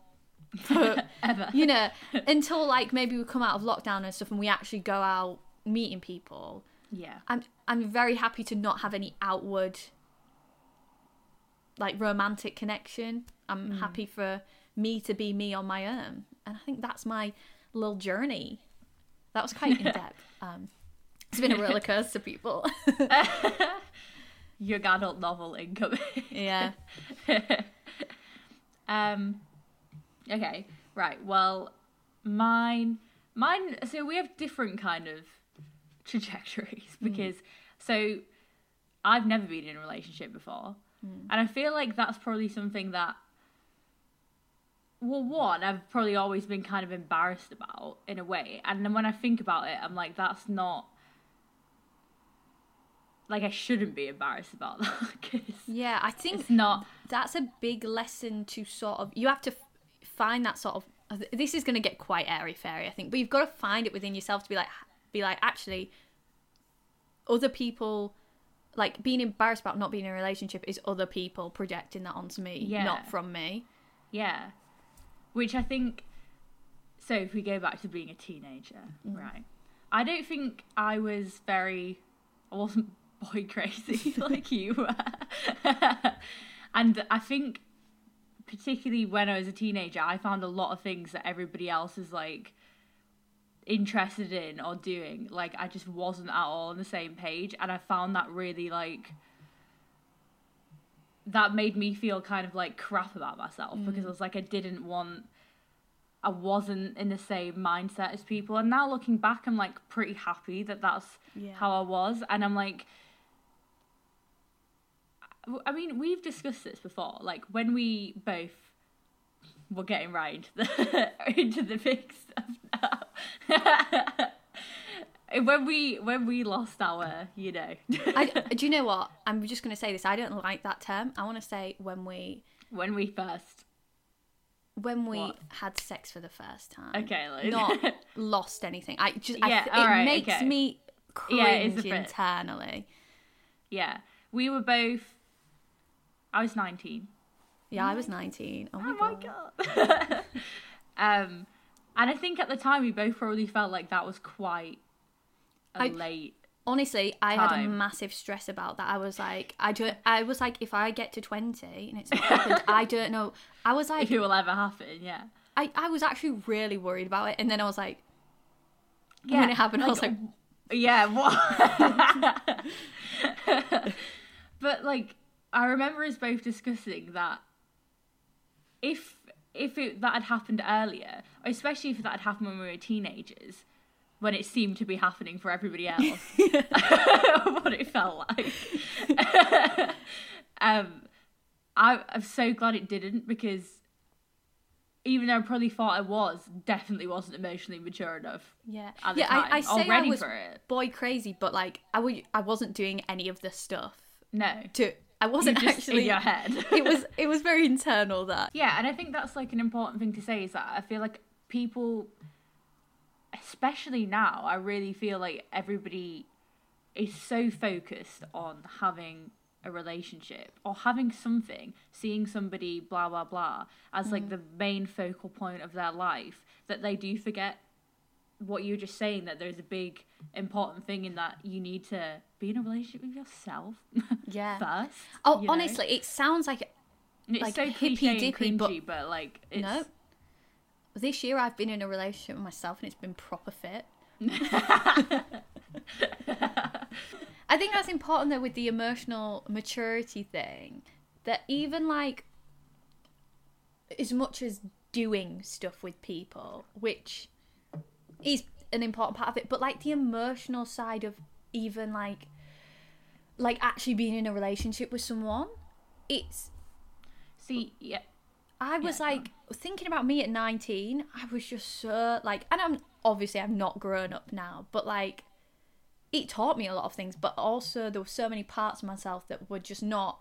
S1: [LAUGHS] For, [LAUGHS]
S2: Ever.
S1: you know, until like maybe we come out of lockdown and stuff and we actually go out meeting people.
S2: Yeah.
S1: I'm I'm very happy to not have any outward like romantic connection. I'm happy for me to be me on my own. And I think that's my little journey. That was quite in [LAUGHS] depth. Um it's been a roller coaster, people.
S2: Young adult novel incoming.
S1: yeah.
S2: Um, okay, right. Well, mine, mine. So we have different kind of trajectories hmm. because so I've never been in a relationship before, hmm. and I feel like that's probably something that. Well, one, I've probably always been kind of embarrassed about in a way. And then when I think about it, I'm like, that's not. Like, I shouldn't be embarrassed about that [LAUGHS] because
S1: Yeah, I think
S2: it's not.
S1: that's a big lesson to sort of you have to find that sort of this is going to get quite airy fairy i think but you've got to find it within yourself to be like be like actually other people like being embarrassed about not being in a relationship is other people projecting that onto me
S2: Yeah.
S1: not from me
S2: Yeah. Which I think. So if we go back to being a teenager,
S1: Mm.
S2: right? I don't think I was very. I wasn't [LAUGHS] boy crazy [LAUGHS] like you were. [LAUGHS] and I think, particularly when I was a teenager, I found a lot of things that everybody else is like interested in or doing. Like, I just wasn't at all on the same page. And I found that really like that made me feel kind of like crap about myself because mm. I was like I didn't want I wasn't in the same mindset as people and now looking back I'm like pretty happy that that's
S1: Yeah.
S2: how I was and I'm like I mean we've discussed this before like when we both were getting right [LAUGHS] into the into the big stuff now when we when we lost our you know.
S1: I, [LAUGHS] do you know what? I'm just going to say this i don't like that term. I want to say when we
S2: when we first.
S1: When we
S2: What?
S1: had sex for the first time.
S2: Okay, like-
S1: not [LAUGHS] lost anything. I just I,
S2: Yeah,
S1: th- it makes
S2: okay.
S1: me
S2: Yeah,
S1: cringe
S2: a
S1: internally.
S2: Yeah, we were both. I was nineteen.
S1: Yeah, I was 19. Oh my,
S2: Oh my
S1: god.
S2: god. [LAUGHS] um, and I think at the time we both probably felt like that was quite a
S1: I-
S2: late.
S1: Honestly, I had a massive stress about that. I was like, I don't. [LAUGHS] I was like, if I get to 20 and it's not happened, I [LAUGHS] don't know. I was like,
S2: If it will ever happen, yeah.
S1: I, I was actually really worried about it, and then I was like,
S2: Yeah,
S1: when it happened, I was like,
S2: Yeah, what? but like, I remember us both discussing that if if it, that had happened earlier, especially if that had happened when we were teenagers, when it seemed to be happening for everybody [LAUGHS] else, [LAUGHS] what it felt like. [LAUGHS] um, I, I'm so glad it didn't because even though I probably thought I was, definitely wasn't emotionally mature enough
S1: yeah, yeah.
S2: time,
S1: I, I say I was boy crazy, but like, I would, I wasn't doing any of the stuff.
S2: No,
S1: To, I wasn't [LAUGHS]
S2: just
S1: actually.
S2: in your head. [LAUGHS]
S1: it was, it was very internal. That
S2: yeah, and I think that's like an important thing to say is that I feel like people, especially now, I really feel like everybody is so focused on having a relationship or having something, seeing somebody, blah blah blah, as like mm. the main focal point of their life that they do forget what you're just saying that there's a big important thing in that you need to be in a relationship with yourself [LAUGHS]
S1: yeah.
S2: first.
S1: Oh,
S2: you know?
S1: honestly, it sounds like
S2: And it's
S1: like
S2: so cliche
S1: hippy-dippy, but-
S2: but, like it's
S1: no. This year, I've been in a relationship with myself, and it's been proper fit. [LAUGHS] I think that's important though with the emotional maturity thing. That even like as much as doing stuff with people, which is an important part of it, but like the emotional side of even like like actually being in a relationship with someone, it's
S2: See, yeah,
S1: I was
S2: go
S1: like thinking about me at 19. I was just so like, and I'm obviously I'm not grown up now, but like, it taught me a lot of things. But also there were so many parts of myself that were just not.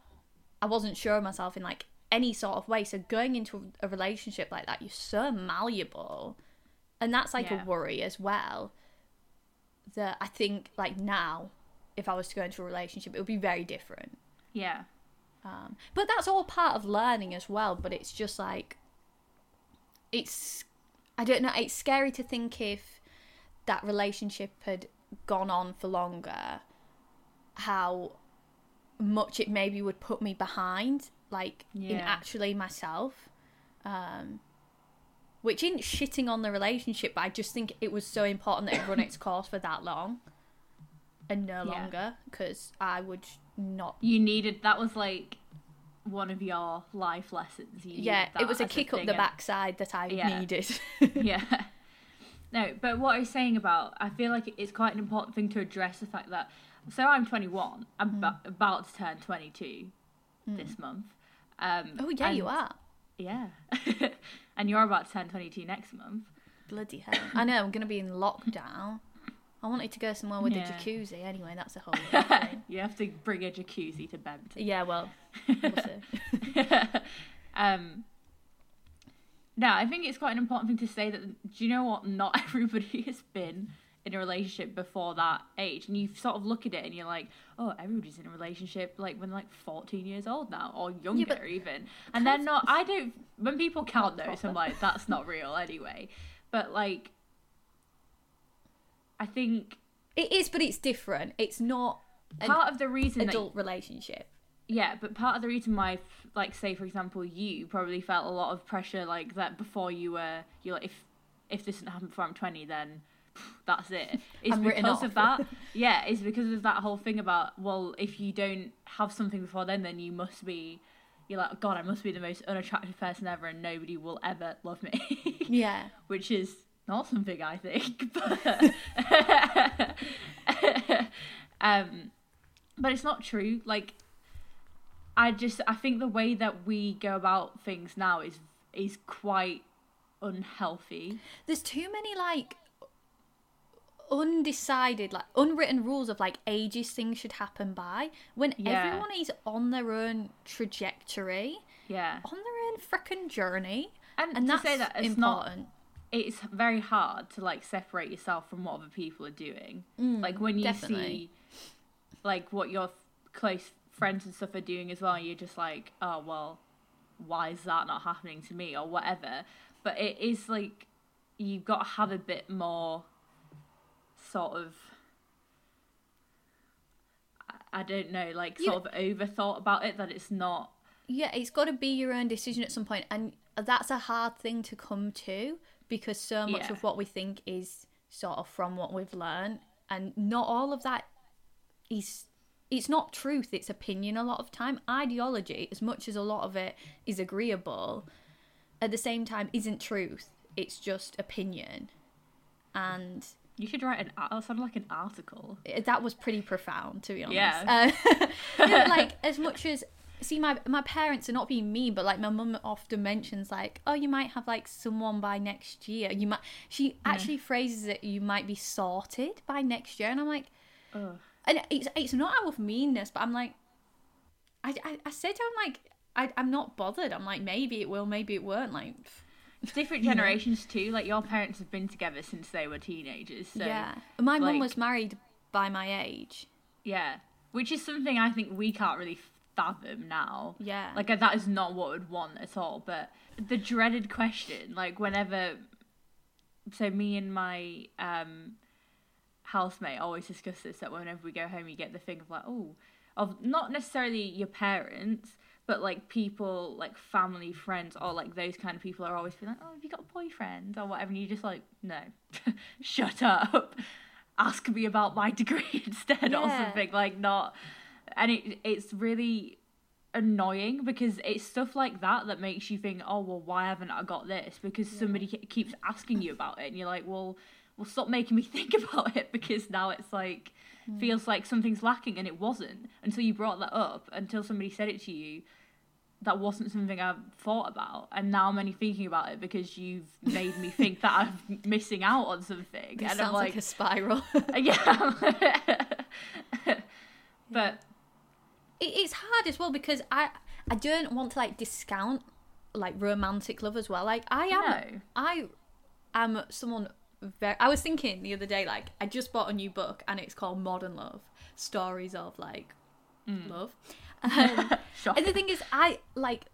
S1: I wasn't sure of myself in like any sort of way. So going into a relationship like that, you're so malleable, and that's like
S2: Yeah.
S1: a worry as well. that I think like now, if I was to go into a relationship, it would be very different.
S2: Yeah.
S1: Um, but that's all part of learning as well. But it's just like, it's, I don't know, it's scary to think if that relationship had gone on for longer, how much it maybe would put me behind, like in actually myself. Um, which isn't shitting on the relationship, but I just think it was so important that it run its course for that long and no
S2: Yeah.
S1: longer because I would not
S2: You needed that was like one of your life lessons. You
S1: yeah, it was a kick up the
S2: and-
S1: backside that I
S2: Yeah.
S1: needed. [LAUGHS]
S2: yeah. [LAUGHS] No, but what I was saying about, I feel like it's quite an important thing to address the fact that, so I'm 21, I'm
S1: Hmm.
S2: ba- about to turn 22 this month. Um,
S1: oh yeah, you are.
S2: Yeah. [LAUGHS] and you're about to turn 22 next month.
S1: Bloody hell! I know I'm gonna be in lockdown. I wanted to go somewhere with
S2: Yeah.
S1: a jacuzzi anyway. That's a whole [LAUGHS] thing.
S2: you have to bring a jacuzzi to Bempton.
S1: Yeah, well, [LAUGHS]
S2: um, no, I think it's quite an important thing to say that. Do you know what? Not [LAUGHS] everybody has been in a relationship before that age, and you sort of look at it and you're like, oh, everybody's in a relationship like when they're like 14 years old now, or younger
S1: but-
S2: even, and they're not. I don't. When people count those, I'm like, that's not real [LAUGHS] anyway. But like, I think
S1: it is, but it's different. It's not an
S2: part of the reason that
S1: adult relationship.
S2: Yeah, but part of the reason why, like, say for example, you probably felt a lot of pressure like that before you were, you're like, if if this didn't happen before I'm 20, then that's it. it. Is
S1: I'm
S2: because of that. [LAUGHS] Yeah, it's because of that whole thing about well, if you don't have something before then, then you must be. You're like, God, I must be the most unattractive person ever, and nobody will ever love me. [LAUGHS]
S1: Yeah,
S2: Which is not something I think, [LAUGHS] but um, but it's not true. Like, I just I think the way that we go about things now is is quite unhealthy.
S1: there's too many like undecided like unwritten rules of like ages things should happen by when
S2: Yeah.
S1: everyone is on their own trajectory
S2: Yeah,
S1: on their own freaking journey
S2: and,
S1: and
S2: to
S1: that's
S2: say that it's not
S1: important
S2: it's very hard to like separate yourself from what other people are doing. like when you
S1: Mm, definitely.
S2: see like what your close friends and stuff are doing as well, you're just like, oh well, why is that not happening to me or whatever. But it is like you've got to have a bit more sort of. I- don't know, like
S1: You-
S2: sort of overthought about it that it's not.
S1: yeah it's got to be your own decision at some point and that's a hard thing to come to because so much
S2: Yeah.
S1: of what we think is sort of from what we've learned and not all of that is it's not truth it's opinion a lot of time ideology as much as a lot of it is agreeable at the same time isn't truth it's just opinion and
S2: You should write an. That uh, sounded like an article.
S1: Uh, that was pretty profound to be honest
S2: Yeah.
S1: uh, [LAUGHS] no, but, like as much as see my my parents are not being mean but like my mum often mentions like oh you might have like someone by next year you might she hmm. actually phrases it you might be sorted by next year and i'm like
S2: Ugh.
S1: and it's it's not out of meanness but i'm like i i, I said i'm like I, i'm not bothered i'm like maybe it will maybe it won't like [LAUGHS]
S2: different generations too. Like your parents have been together since they were teenagers. So
S1: yeah my mum was married by my age
S2: yeah, which is something I think we can't really fathom now.
S1: yeah
S2: Like that is not what we'd want at all. But the dreaded question, like whenever, so me and my um housemate always discuss this. That whenever we go home, you get the thing of like, oh, of not necessarily your parents. But like people, like family, friends, or like those kind of people are always being like, "Oh, have you got a boyfriend or whatever?" And you're just like, "No, [LAUGHS] shut up. Ask me about my degree [LAUGHS] instead, or something like not." And it it's really annoying because it's stuff like that that makes you think, "Oh, well, why haven't I got this?" Because somebody keeps asking you about it, and you're like, "Well, well, stop making me [LAUGHS] think about it because now it's like." Mm. feels like something's lacking and it wasn't until you brought that up until somebody said it to you that wasn't something i thought about. And now i'm only thinking about it because you've made me think that i'm [LAUGHS] missing out on something.
S1: This
S2: and
S1: sounds
S2: i'm
S1: like,
S2: like,
S1: a spiral. [LAUGHS]
S2: Yeah. [LAUGHS] But
S1: it's hard as well because I I don't want to like discount like romantic love as well. Like I am
S2: No.
S1: I am someone very. I was thinking the other day, like I just bought a new book and it's called Modern Love: Stories of like love. [LAUGHS] Um, and the thing is, I like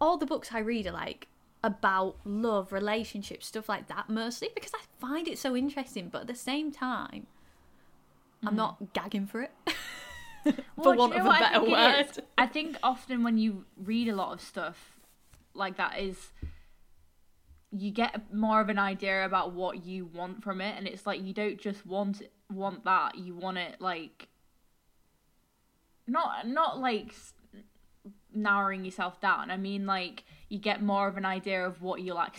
S1: all the books I read are like about love, relationships, stuff like that, mostly because I find it so interesting. But at the same time, I'm not gagging for it. [LAUGHS] for
S2: Well,
S1: want
S2: you
S1: of a
S2: I
S1: better
S2: is?
S1: word.
S2: I think often when you read a lot of stuff like that is you get more of an idea about what you want from it and it's like you don't just want want that you want it like not not like narrowing yourself down i mean like you get more of an idea of what you like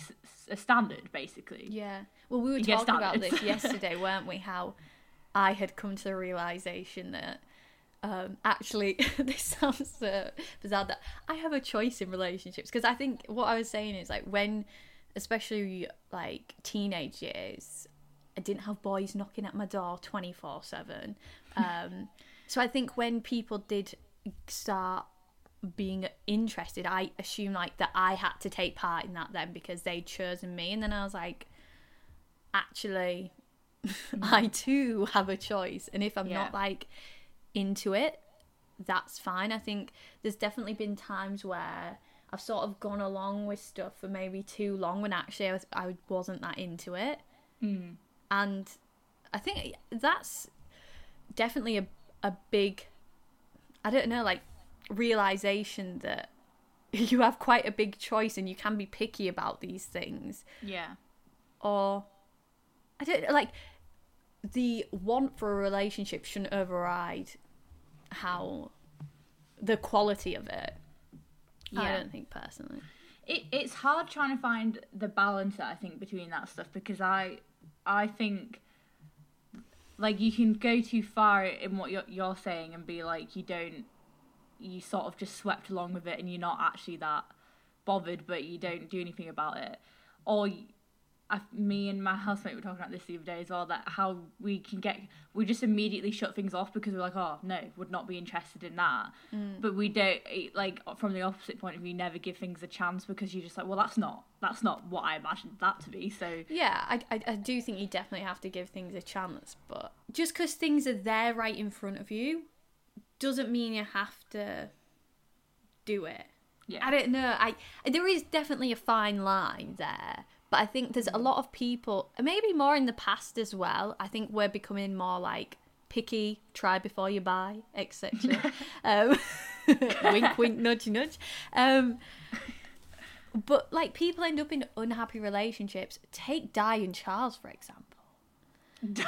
S2: a standard basically
S1: Yeah. Well, we were
S2: You
S1: talking about this [LAUGHS] yesterday, weren't we? How I had come to the realization that um, actually [LAUGHS] this sounds so bizarre that I have a choice in relationships because I think what I was saying is like when, especially like teenage years, I didn't have boys knocking at my door twenty four seven. [LAUGHS] Um, So I think when people did start being interested, I assumed like that I had to take part in that then because they'd chosen me, and then I was like, actually, [LAUGHS] I too have a choice, and if I'm
S2: Yeah.
S1: not like into it, that's fine. I think there's definitely been times where I've sort of gone along with stuff for maybe too long when actually I, was, I wasn't that into it, hmm. and I think that's definitely a a big I don't know like realization that [LAUGHS] you have quite a big choice and you can be picky about these things.
S2: Yeah.
S1: Or I don't like the want for a relationship shouldn't override how the quality of it. I don't think personally.
S2: it, it's hard trying to find the balance I think between that stuff because I I think like you can go too far in what you're, you're saying and be like you don't you sort of just swept along with it and you're not actually that bothered but you don't do anything about it or I, me and my housemate were talking about this the other day as well that how we can get we just immediately shut things off because we're like oh no would not be interested in that mm. but we don't it- like from the opposite point of view never give things a chance because you're just like well that's not that's not what I imagined that to be so
S1: Yeah, I, I, I do think you definitely have to give things a chance, but just because things are there right in front of you doesn't mean you have to do it.
S2: yeah
S1: I don't know. I there is definitely a fine line there, but I think there's a lot of people, maybe more in the past as well. I think we're becoming more like picky, try before you buy, etc. [LAUGHS] um, [LAUGHS] wink, wink, nudge, nudge. Um, but like people end up in unhappy relationships. Take Di and Charles for example. [LAUGHS]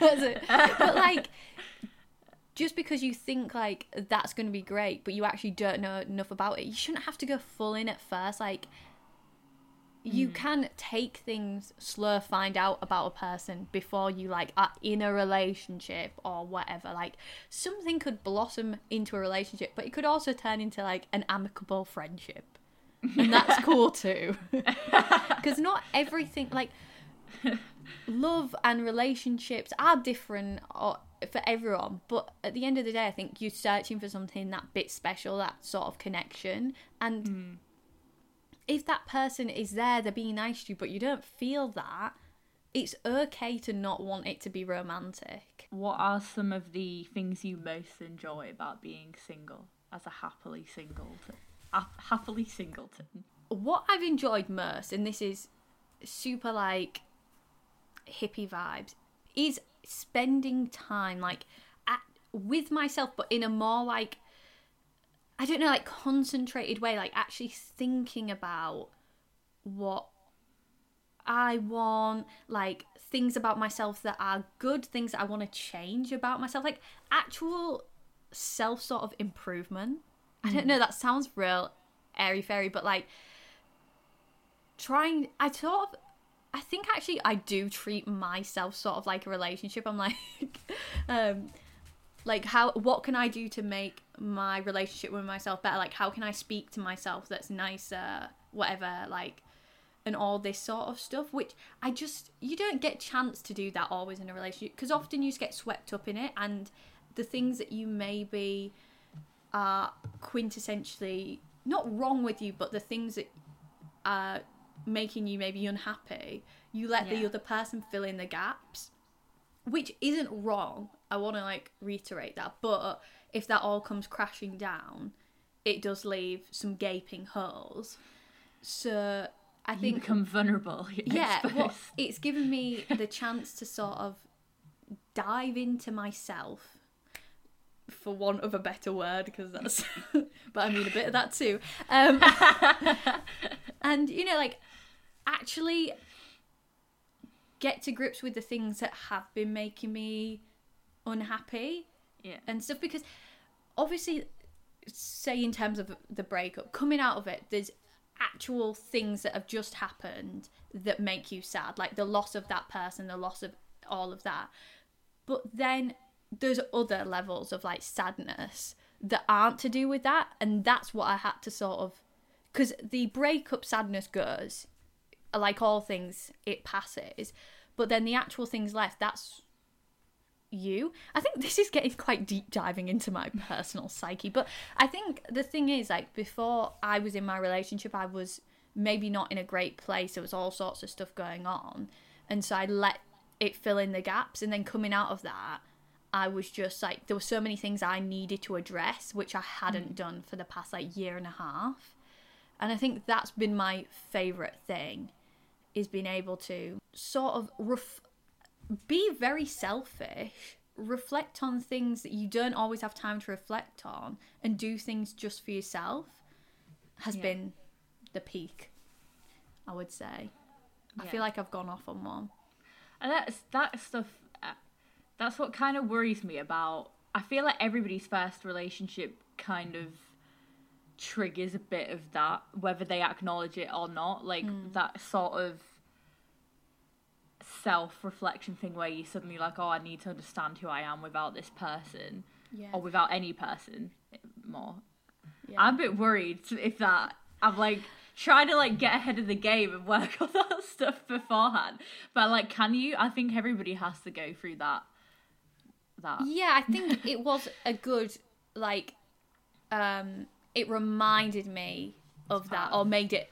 S1: But like just because you think like that's going to be great but you actually don't know enough about it you shouldn't have to go full in at first like you mm. can take things slow find out about a person before you like are in a relationship or whatever. Like something could blossom into a relationship but it could also turn into like an amicable friendship. And that's [LAUGHS] cool too. [LAUGHS] Because not everything like love and relationships are different or, for everyone but at the end of the day i think you're searching for something that bit special that sort of connection. And mm. If that person is there they're being nice to you but you don't feel that it's okay to not want it to be romantic.
S2: What are some of the things you most enjoy about being single as a happily singleton a happily singleton?
S1: What I've enjoyed most, and this is super like hippie vibes, is spending time like at, with myself, but in a more like I don't know, like concentrated way, like actually thinking about what I want, like things about myself that are good, things that I want to change about myself, like actual self sort of improvement. I don't know, that sounds real airy fairy, but like trying I sort of I think actually I do treat myself sort of like a relationship. I'm like [LAUGHS] um like how what can I do to make my relationship with myself better? Like how can I speak to myself that's nicer, whatever, like and all this sort of stuff which I just you don't get chance to do that always in a relationship because often you just get swept up in it and the things that you maybe are quintessentially not wrong with you but the things that are making you maybe unhappy You let the other person fill in the gaps, which isn't wrong. I want to like reiterate that. But if that all comes crashing down, it does leave some gaping holes. So I
S2: You
S1: think
S2: become vulnerable. [LAUGHS]
S1: Yeah, well, it's given me the chance to sort of dive into myself, for want of a better word, because that's, [LAUGHS] but I mean a bit of that too. Um, [LAUGHS] and you know, like actually get to grips with the things that have been making me unhappy
S2: yeah.
S1: and stuff because obviously say in terms of the breakup coming out of it there's actual things that have just happened that make you sad like the loss of that person the loss of all of that but then there's other levels of like sadness that aren't to do with that and that's what i had to sort of because the breakup sadness goes like all things it passes but then the actual things left that's you. I think this is getting quite deep diving into my personal psyche, but I think the thing is like before I was in my relationship, I was maybe not in a great place. There was all sorts of stuff going on, and so I let it fill in the gaps. And then coming out of that, I was just like there were so many things I needed to address which I hadn't mm. done for the past like year and a half. And I think that's been my favorite thing is being able to sort of ref- be very selfish, reflect on things that you don't always have time to reflect on, and do things just for yourself has
S2: Yeah.
S1: been the peak, I would say. I feel like I've gone off on one.
S2: And that's that stuff. uh, That's what kind of worries me about. I feel like everybody's first relationship kind of triggers a bit of that, whether they acknowledge it or not. Like that sort of self-reflection thing where you suddenly like, oh, I need to understand who I am without this person
S1: Yeah.
S2: or without any person more.
S1: yeah.
S2: I'm a bit worried if that. I'm like trying to like get ahead of the game and work [LAUGHS] on that stuff beforehand. But like, can you? I think everybody has to go through that. That.
S1: Yeah, I think it was a good like um it reminded me of that or made it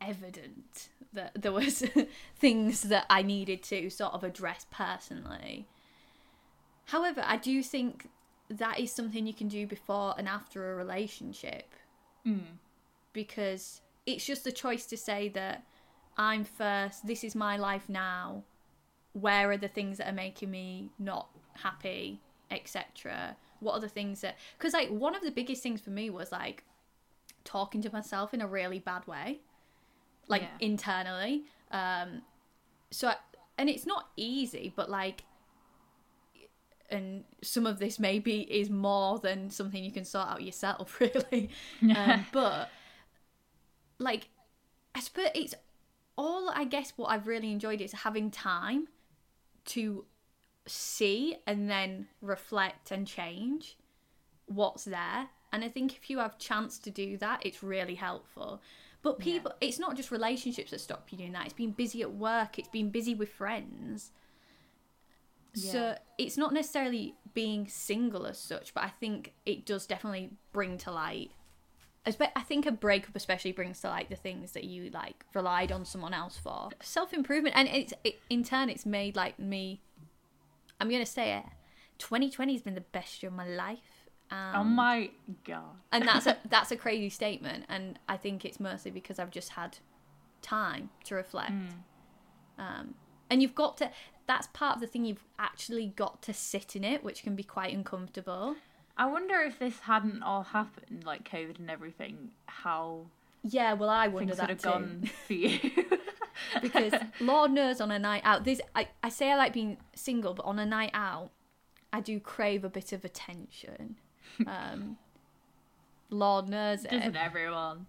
S1: evident that there was [LAUGHS] things that I needed to sort of address personally. However, I do think that is something you can do before and after a relationship
S2: Mm.
S1: because it's just a choice to say that I'm first, this is my life now. Where are the things that are making me not happy, etc. What are the things that cuz like one of the biggest things for me was like talking to myself in a really bad way. Like
S2: Yeah.
S1: internally. Um so I, and it's not easy, but like and some of this maybe is more than something you can sort out yourself [LAUGHS] really um, [LAUGHS] but like i suppose it's all i guess what i've really enjoyed is having time to see and then reflect and change what's there and i think if you have chance to do that it's really helpful but people it's not just relationships that stop you doing that it's being busy at work it's being busy with friends so it's not necessarily being single as such, but I think it does definitely bring to light. I think a breakup especially brings to light the things that you like relied on someone else for. Self improvement, and it's it, in turn it's made like me. I'm gonna say it. 2020 has been the best year of my life. Um,
S2: oh my god.
S1: and that's a [LAUGHS] that's a crazy statement, and I think it's mostly because I've just had time to reflect. Um, and you've got to. That's part of the thing. You've actually got to sit in it, which can be quite uncomfortable.
S2: I wonder if this hadn't all happened, like COVID and everything, how
S1: Yeah, well, I wonder
S2: things
S1: that
S2: have
S1: too.
S2: gone for you. [LAUGHS]
S1: because Lord knows on a night out, this I, I say I like being single, but on a night out, I do crave a bit of attention. [LAUGHS] Um, Lord knows it.
S2: Doesn't everyone?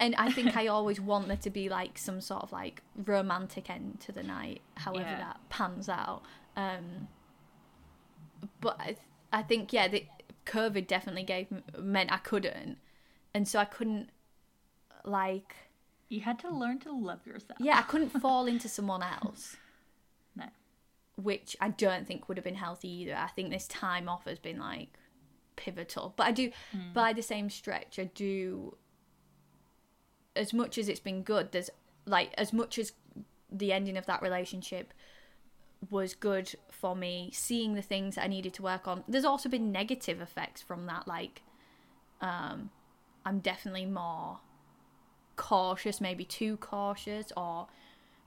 S1: and I think I [LAUGHS] always want there to be like some sort of like romantic end to the night, however
S2: Yeah.
S1: that pans out. Um, but I, I think yeah, the COVID definitely gave meant I couldn't, and so I couldn't like
S2: You had to learn to love yourself.
S1: yeah I [LAUGHS] couldn't fall into someone else.
S2: No.
S1: which I don't think would have been healthy either. I think this time off has been like pivotal. But I do, by the same stretch, I do, as much as it's been good, there's like, as much as the ending of that relationship was good for me seeing the things that I needed to work on. There's also been negative effects from that like um I'm definitely more cautious, maybe too cautious or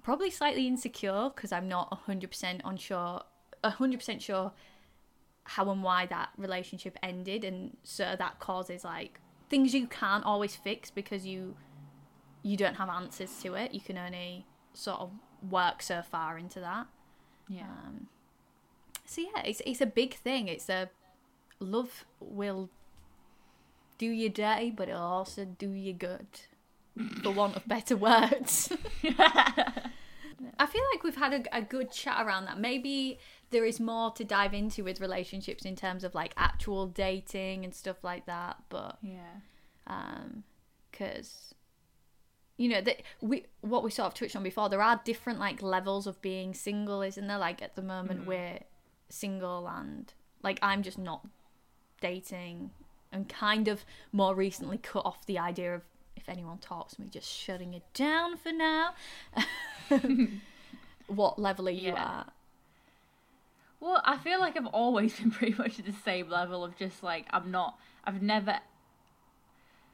S1: probably slightly insecure because I'm not 100% unsure 100% sure how and why that relationship ended and so that causes like things you can't always fix because you you don't have answers to it. You can only sort of work so far into that.
S2: Yeah.
S1: Um, so yeah, it's it's a big thing. It's a love will do you dirty, but it'll also do you good, for want of better words. [LAUGHS] I feel like we've had a, a good chat around that. Maybe there is more to dive into with relationships in terms of like actual dating and stuff like that. But
S2: yeah.
S1: um because you know that we what we sort of touched on before there are different like levels of being single isn't there like at the moment we're single and like i'm just not dating and kind of more recently cut off the idea of if anyone talks to me just shutting it down for now [LAUGHS] [LAUGHS] what level are you
S2: Yeah.
S1: at
S2: Well, I feel like I've always [LAUGHS] been pretty much at the same level of just like I'm not. I've never.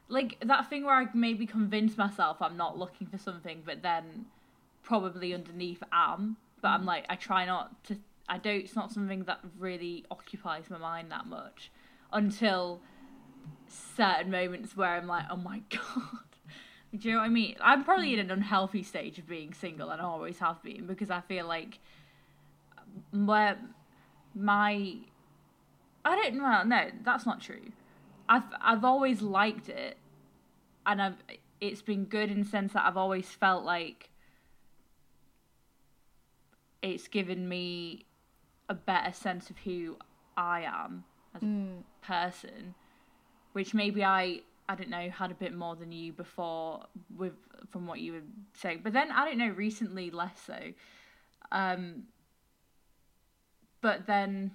S2: Like that thing where I maybe convince myself I'm not looking for something, but then probably underneath am. But I'm mm. like I try not to. I don't. It's not something that really occupies my mind that much until certain moments where I'm like, oh my [LAUGHS] god. Do you know what I mean? I'm probably in an unhealthy stage of being single, and I always have been because I feel like um, where my I don't know. No, that's not true. I've I've always liked it, and I've it's been good in the sense that I've always felt like it's given me a better sense of who I am as a mm. person, which maybe I I don't know had a bit more than you before with from what you were saying, but then I don't know recently less so. Um, but then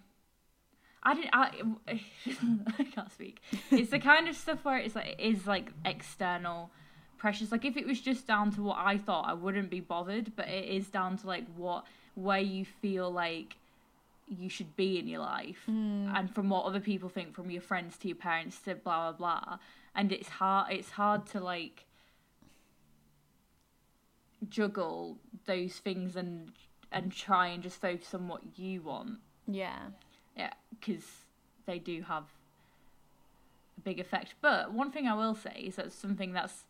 S2: I didn't. I, [LAUGHS] I can't speak. It's the kind of stuff where it's like it is like external pressures. Like if it was just down to what I thought, I wouldn't be bothered. But it is down to like what where you feel like you should be in your life, hmm. and from what other people think, from your friends to your parents to blah blah blah. And it's hard. It's hard to like juggle those things and and try and just focus on what you want.
S1: yeah
S2: Yeah, because they do have a big effect. But one thing I will say is that something that's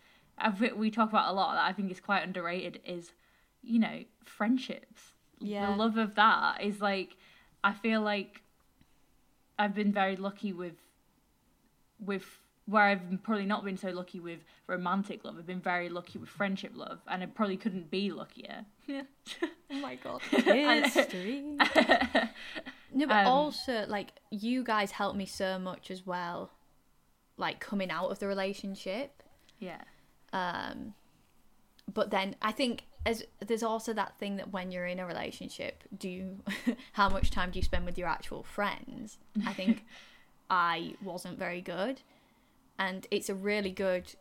S2: we talk about a lot that I think is quite underrated is, you know, friendships.
S1: Yeah.
S2: The love of that is like, I feel like I've been very lucky with, with where I've probably not been so lucky with romantic love. I've been very lucky with friendship love, and I probably couldn't be luckier. Yeah. [LAUGHS]
S1: oh my god [LAUGHS] history [LAUGHS] No, but
S2: Um,
S1: also like you guys helped me so much as well, like coming out of the relationship.
S2: yeah.
S1: Um, but then I think as there's also that thing that when you're in a relationship, do you [LAUGHS] how much time do you spend with your actual friends? I think [LAUGHS] I wasn't very good, and it's a really good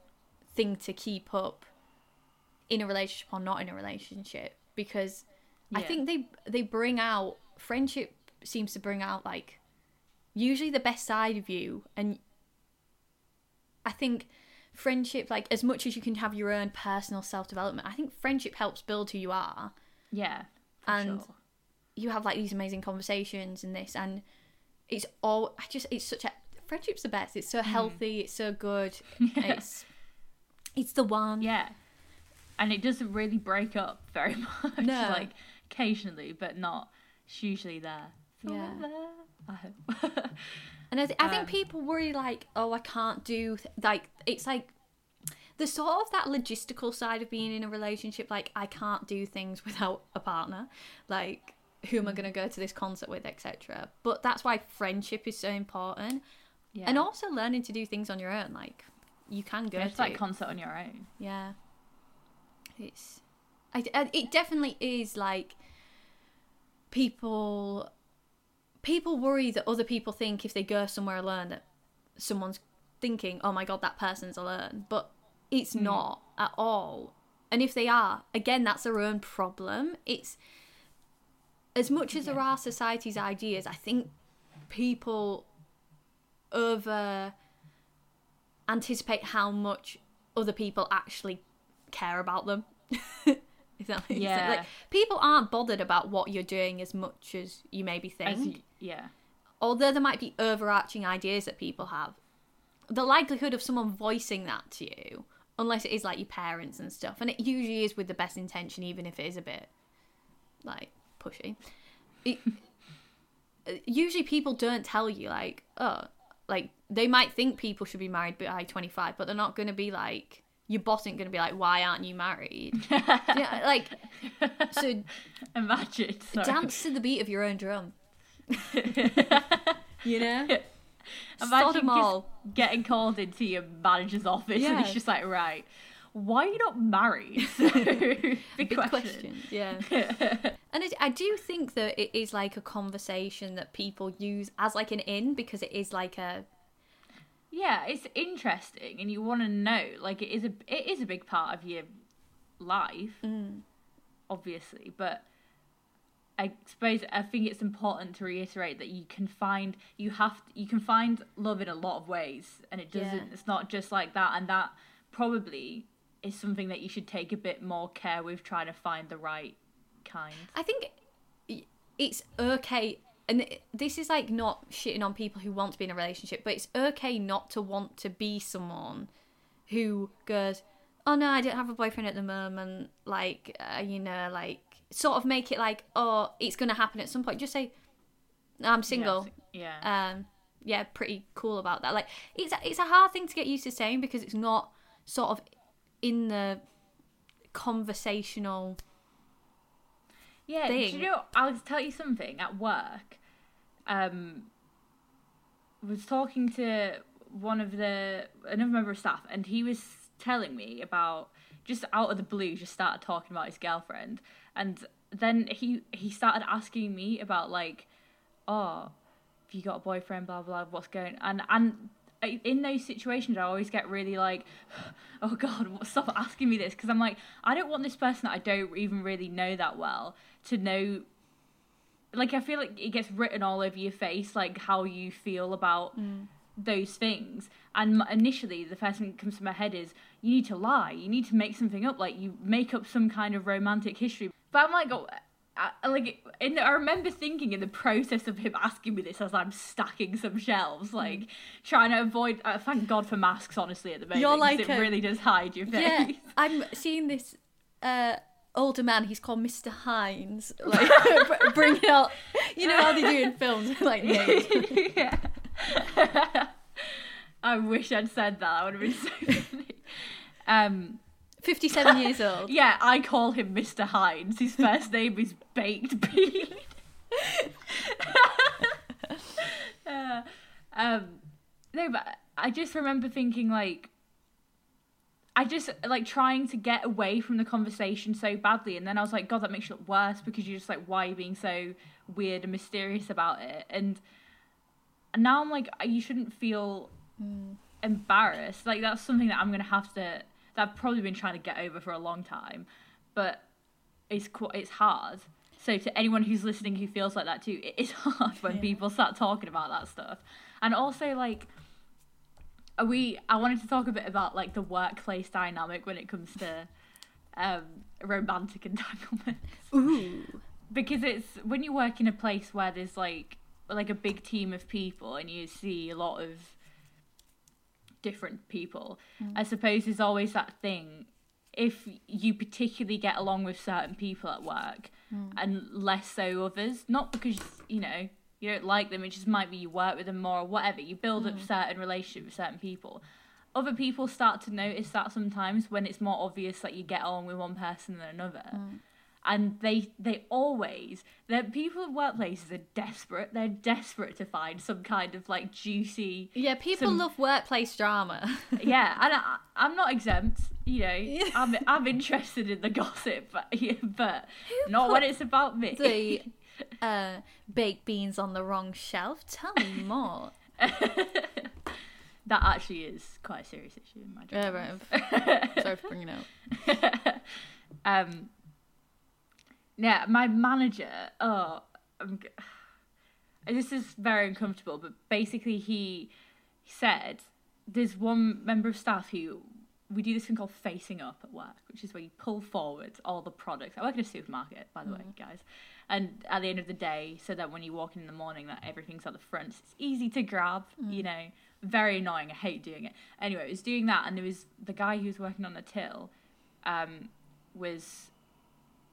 S1: thing to keep up in a relationship or not in a relationship because I think they they bring out friendship seems to bring out like usually the best side of you. And I think friendship like as much as you can have your own personal self-development I think friendship helps build who you are
S2: Yeah.
S1: And-
S2: sure.
S1: you have like these amazing conversations and this and it's all I just it's such a friendship's the best it's so mm. healthy it's so good [LAUGHS]
S2: Yeah.
S1: it's it's the one
S2: Yeah. And it doesn't really break up very [LAUGHS] much.
S1: No.
S2: Like occasionally, but not. It's usually there.
S1: Yeah.
S2: I hope. [LAUGHS]
S1: And I, th- I think
S2: Um,
S1: people worry like, oh, I can't do th- like it's like the sort of that logistical side of being in a relationship. Like I can't do things [LAUGHS] without a partner. Like who am I going to go to this concert with, etc. But that's why friendship is so important,
S2: yeah.
S1: and also learning to do things on your own. Like you can go
S2: yeah,
S1: to
S2: like concert on your own.
S1: yeah. It's, I, I- it definitely is like people, people worry that other people think if they go somewhere alone that someone's thinking, oh my god, that person's alone. But it's hmm. not at all. And if they are, again, that's their own problem. It's as much as there are society's ideas, I think people over anticipate how much other people actually care about them. [LAUGHS] if that makes
S2: Yeah.
S1: Like people aren't bothered about what you're doing as much as you maybe think.
S2: Yeah.
S1: Although there might be overarching ideas that people have, the likelihood of someone voicing that to you, unless it is like your parents and stuff, and it usually is with the best intention, even if it is a bit like pushy. It, [LAUGHS] usually people don't tell you like, oh, like they might think people should be married by 25, but they're not going to be like, your boss ain't going to be like, why aren't you married? [LAUGHS] yeah, like, so
S2: Imagine. Sorry.
S1: dance to the beat of your own drum. [LAUGHS] you know?
S2: Imagine
S1: all.
S2: getting called into your manager's office and
S1: Yeah.
S2: it's just like, right, why are you not married? [LAUGHS] [LAUGHS] Big,
S1: Big
S2: question.
S1: question. Yeah. and it, I do think that it is like a conversation that people use as like an in because it is like a
S2: Yeah, it's interesting, and you want to know. Like, it is a it is a big part of your life,
S1: Mm.
S2: obviously. But I suppose I think it's important to reiterate that you can find you have you can find love in a lot of ways, and it doesn't.
S1: Yeah.
S2: It's not just like that, and that probably is something that you should take a bit more care with trying to find the right kind.
S1: I think it's okay. And this is like not shitting on people who want to be in a relationship, but it's okay not to want to be someone who goes, "Oh no, I don't have a boyfriend at the moment." Like, uh, you know, like sort of make it like, "Oh, it's gonna happen at some point." Just say, "I'm single."
S2: Yeah.
S1: um yeah pretty cool about that like it's a, it's a hard thing to get used to saying because it's not sort of in the conversational
S2: Yeah, do
S1: thing.
S2: you know? I'll tell you something. At work, um, was talking to one of the another member of staff, and he was telling me about just out of the blue, just started talking about his girlfriend, and then he he started asking me about like, oh, have you got a boyfriend? Blah blah. What's going? And and in those situations, I always get really like, [SIGHS] oh god, what's stop asking me this because I'm like, I don't want this person that I don't even really know that well to know. Like I feel like it gets written all over your face, like how you feel about mm. those things. And initially, the first thing that comes to my head is you need to lie, you need to make something up, like you make up some kind of romantic history. But I'm like, oh, I, like, in, I remember thinking in the process of him asking me this as I'm stacking some shelves, like trying to avoid. Uh, thank God for masks, honestly, at the moment.
S1: You're like
S2: it
S1: a-
S2: really does hide your face.
S1: yeah i'm seeing this uh older man he's called mr hines [LAUGHS] like br- bringing out you know how they do in films [LAUGHS] like [LAUGHS] names
S2: yeah. I wish I'd said that. I would have been so funny. Um,
S1: 57 years [LAUGHS] old
S2: yeah, I call him Mr. Hines. His first [LAUGHS] name is Baked Bean. [LAUGHS] Uh, um, no, but I just remember thinking like, I just like trying to get away from the conversation so badly, and then I was like, God, that makes you look worse because you're just like, why are you being so weird and mysterious about it? And and now I'm like, you shouldn't feel embarrassed. Like that's something that I'm gonna have to. That I've probably been trying to get over for a long time, but it's qu- it's hard. So to anyone who's listening who feels like that too, it is [LAUGHS] hard when
S1: Yeah.
S2: people start talking about that stuff. And also like are we I wanted to talk a bit about like the workplace dynamic when it comes to um romantic [LAUGHS] entanglements
S1: ooh
S2: because it's when you work in a place where there's like like a big team of people and you see a lot of different people. Mm. I suppose there's always that thing if you particularly get along with certain people at work mm. and less so others not because you know you don't like them it just might be you work with them more or whatever you build up mm. certain relationships with certain people. Other people start to notice that sometimes when it's more obvious that you get on with one person than another and they they always the people at workplaces are desperate they're desperate to find some kind of like juicy
S1: yeah people
S2: Some-
S1: love workplace drama [LAUGHS]
S2: yeah and I, i'm not exempt you know [LAUGHS] i'm i'm interested in the gossip but [LAUGHS] yeah, but not when it's about me
S1: the uh baked beans on the wrong shelf tell me more
S2: that actually is quite a serious issue in my
S1: Yeah,
S2: job.
S1: right. Sorry for bringing it up.
S2: um, yeah, my manager. Oh, I'm, g- this is very uncomfortable. But basically, he said there's one member of staff who we do this thing called facing up at work, which is where you pull forward all the products. I work in a supermarket, by the way, guys. And at the end of the day, so that when you walk in in the morning, that everything's at the front. It's easy to grab, you know. Very annoying. I hate doing it. Anyway, it was doing that, and there was the guy who was working on the till, um, was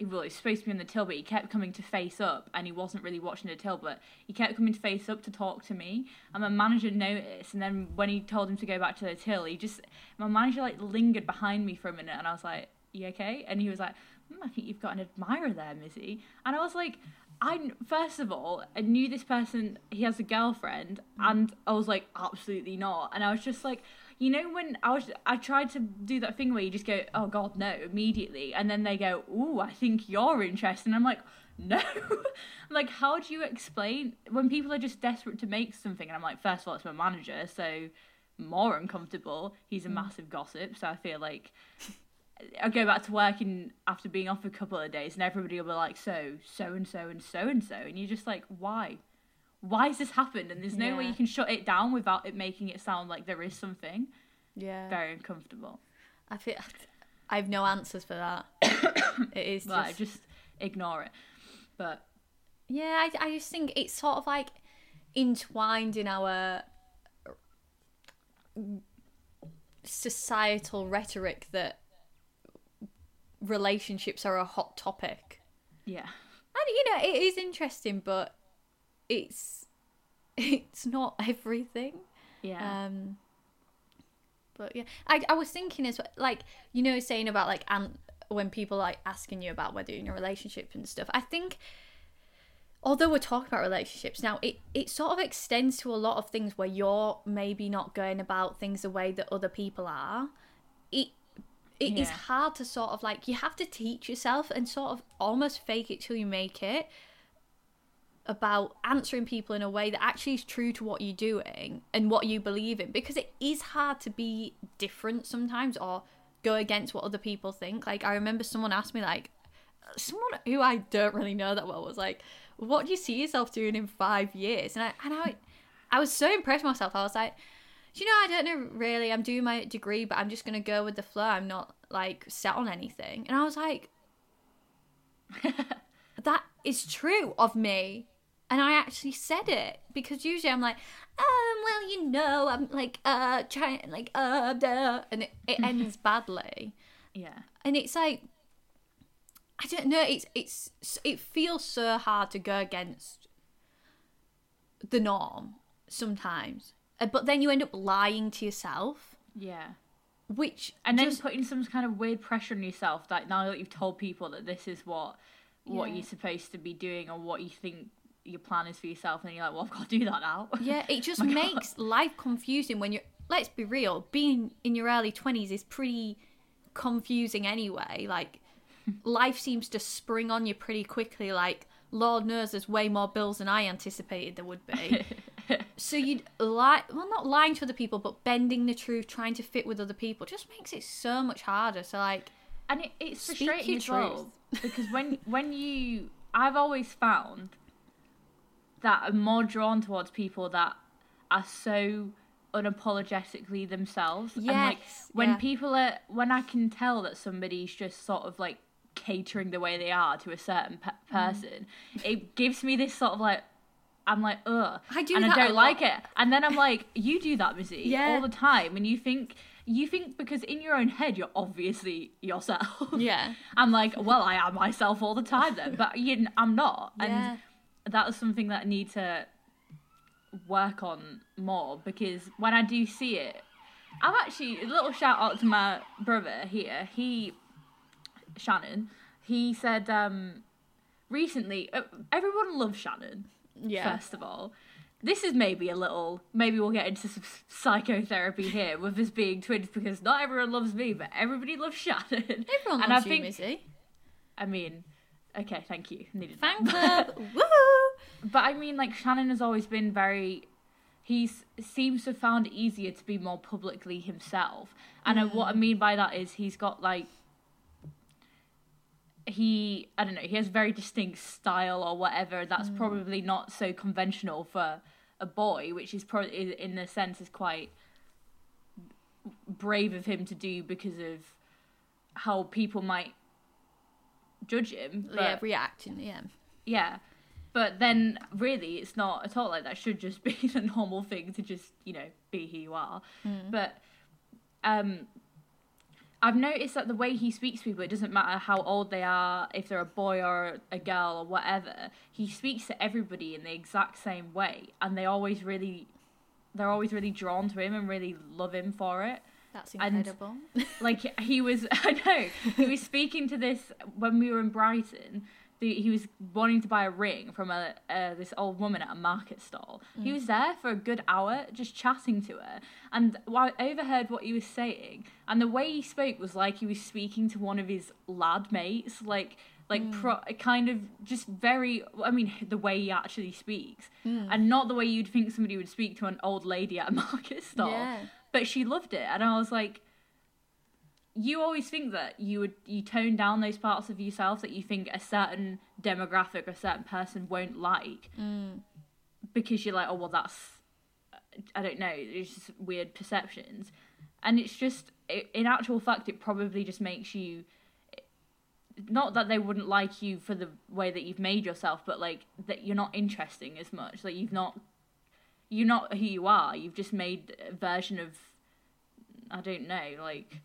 S2: well, he was supposed to be on the till, but he kept coming to face up, and he wasn't really watching the till, but he kept coming to face up to talk to me. And my manager noticed, and then when he told him to go back to the till, he just my manager like lingered behind me for a minute, and I was like, "You okay?" And he was like, mm, "I think you've got an admirer there, Missi." And I was like. I first of all, I knew this person. He has a girlfriend, and I was like, absolutely not. And I was just like, you know, when I was, I tried to do that thing where you just go, oh god, no, immediately, and then they go, oh, I think you're interested, and I'm like, no, [LAUGHS] like, how do you explain when people are just desperate to make something? And I'm like, first of all, it's my manager, so more uncomfortable. He's a mm. massive gossip, so I feel like I go back to work and after being off a couple of days, and everybody will be like, so, so and so and so and so, and you're just like, why? Why has this happened? And there's no way you can shut it down without it making it sound like there is something.
S1: Yeah.
S2: Very uncomfortable.
S1: I feel I have no answers for that. [COUGHS] it is just,
S2: Like, just ignore it. But
S1: yeah. I, I just think it's sort of like entwined in our societal rhetoric that relationships are a hot topic.
S2: yeah,
S1: And you know, it is interesting, but it's [LAUGHS] it's not everything.
S2: yeah,
S1: Um, but yeah, I I was thinking as well, like you know saying about like and when people like asking you about whether you're in a relationship and stuff. I think although we're talking about relationships now, it it sort of extends to a lot of things where you're maybe not going about things the way that other people are. It it is
S2: Yeah.
S1: hard to sort of like you have to teach yourself and sort of almost fake it till you make it about answering people in a way that actually is true to what you're doing and what you believe in because it is hard to be different sometimes or go against what other people think. Like i remember someone asked me like someone who i don't really know that well was like what do you see yourself doing in five years? And i and i, I was so impressed with myself. I was like you know i don't know really. I'm doing my degree but i'm just going to go with the flow. I'm not like set on anything. And i was like [LAUGHS] that is true of me and i actually said it because usually i'm like um well you know i'm like uh trying like uh duh, and it, it [LAUGHS] ends badly
S2: yeah,
S1: and it's like i don't know it's it's it feels so hard to go against the norm sometimes Uh, but then you end up lying to yourself
S2: yeah.
S1: which
S2: And then
S1: just-
S2: putting some kind of weird pressure on yourself that now that you've told people that this is what what
S1: Yeah.
S2: you're supposed to be doing or what you think your plan is for yourself, and you're like, well, I've got to do that now. [LAUGHS]
S1: Yeah, it just
S2: My God.
S1: makes life confusing when you're. Let's be real. Being in your early twenties is pretty confusing anyway. Like, [LAUGHS] life seems to spring on you pretty quickly. Like, Lord knows there's way more bills than I anticipated there would be. [LAUGHS] so you'd lie. Well, not lying to other people, but bending the truth, trying to fit with other people, just makes it so much harder. So like,
S2: and it, it's frustrating as well because when when you i've always found that i'm more drawn towards people that are so unapologetically themselves and like
S1: Yes,
S2: when
S1: yeah.
S2: people are when i can tell that somebody's just sort of like catering the way they are to a certain pe-
S1: Mm.
S2: person it gives me this sort of like I'm like, ugh.
S1: I do
S2: and
S1: that
S2: I don't like it. And then I'm like, you do that, Missi, [LAUGHS]
S1: Yeah.
S2: all the time. And you think, you think because in your own head, you're obviously yourself.
S1: yeah, [LAUGHS]
S2: I'm like, well, I am myself all the time then, [LAUGHS] but you, I'm not,
S1: Yeah.
S2: That is something that I need to work on more because when I do see it, I'm actually a little shout out to my brother here. He, Shannon, he said um, recently, uh, everyone loves Shannon.
S1: yeah.
S2: First of all, this is maybe a little. Maybe we'll get into some psychotherapy here with us being twins because not everyone loves me, but everybody loves Shannon.
S1: Everyone
S2: and
S1: loves
S2: I
S1: you,
S2: think,
S1: Missi.
S2: I mean, okay, thank you. Needed
S1: Fan club. [LAUGHS] Woohoo!
S2: But I mean, like Shannon has always been very. He seems to have found it easier to be more publicly himself. And I, what I mm. mean by that is he's got like he I don't know he has very distinct style or whatever that's mm. probably not so conventional for a boy, which is probably in a sense is quite brave of him to do because of how people might judge him. But
S1: yeah, reacting. Yeah.
S2: yeah. But then really it's not at all like that. It should just [LAUGHS] be the normal thing to just, you know, be who you are. But um I've noticed that the way he speaks to people, it doesn't matter how old they are, if they're a boy or a girl or whatever, he speaks to everybody in the exact same way and they always really they're always really drawn to him and really love him for it
S1: That's
S2: And-
S1: incredible. [LAUGHS]
S2: like he was [LAUGHS] i know he was speaking to this when we were in brighton the, he was wanting to buy a ring from a uh, this old woman at a market stall. He mm. was there for a good hour just chatting to her and I overheard what he was saying and the way he spoke was like he was speaking to one of his lad mates like like mm. pro, kind of just very i mean the way he actually speaks mm. and not the way you'd think somebody would speak to an old lady at a [LAUGHS] market stall.
S1: Yeah.
S2: But she loved it. And i was like you always think that you would you tone down those parts of yourself that you think a certain demographic or a certain person won't like mm. because you're like oh well that's i don't know it's just weird perceptions. And it's just i in actual fact it probably just makes you not that they wouldn't like you for the way that you've made yourself but like that you're not interesting as much like you've not you're not who you are you've just made a version of i don't know like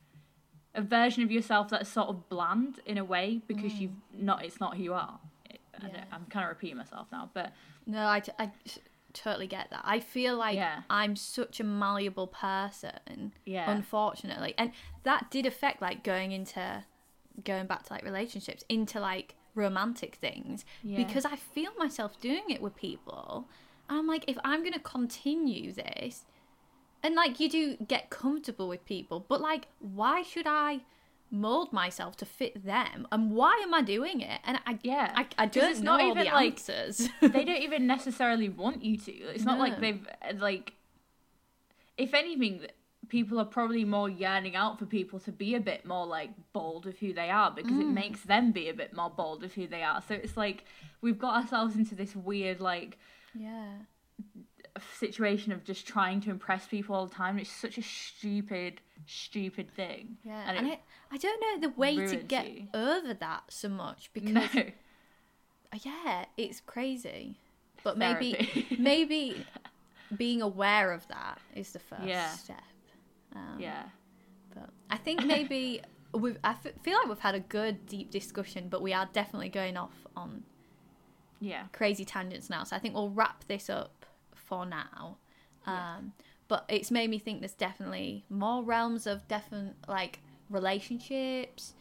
S2: a version of yourself that's sort of bland in a way because hmm. you've not it's not who you are I
S1: yeah.
S2: I'm kind of repeating myself now but
S1: No, I, t- I t- totally get that. I feel like
S2: Yeah.
S1: I'm such a malleable person,
S2: Yeah.
S1: unfortunately. And that did affect like going into, going back to like relationships, into like romantic things.
S2: Yeah.
S1: Because I feel myself doing it with people. I'm like, if I'm going to continue this, and like you do get comfortable with people, but like, why should I mold myself to fit them? And why am I doing it? And I,
S2: Yeah.
S1: I, I don't
S2: it's
S1: know
S2: not even,
S1: the
S2: like-
S1: answers. [LAUGHS]
S2: they don't even necessarily want you to. It's not
S1: No.
S2: like they've like. If anything, people are probably more yearning out for people to be a bit more like bold of who they are because it mm. makes them be a bit more bold of who they are. So it's like we've got ourselves into this weird like
S1: yeah.
S2: A situation of just trying to impress people all the time. It's such a stupid, stupid thing.
S1: Yeah,
S2: and,
S1: and,
S2: it,
S1: I, I don't know the way to get
S2: you.
S1: over that so much [LAUGHS] because
S2: no,
S1: yeah, it's crazy. But maybe
S2: Therapy. [LAUGHS]
S1: maybe being aware of that is the first
S2: Yeah.
S1: step. Um,
S2: yeah,
S1: But I think maybe [LAUGHS] we've. I f- feel like we've had a good deep discussion, but we are definitely going off on
S2: yeah,
S1: crazy tangents now. So I think we'll wrap this up for now. Um, But it's made me think there's definitely more realms of different like relationships.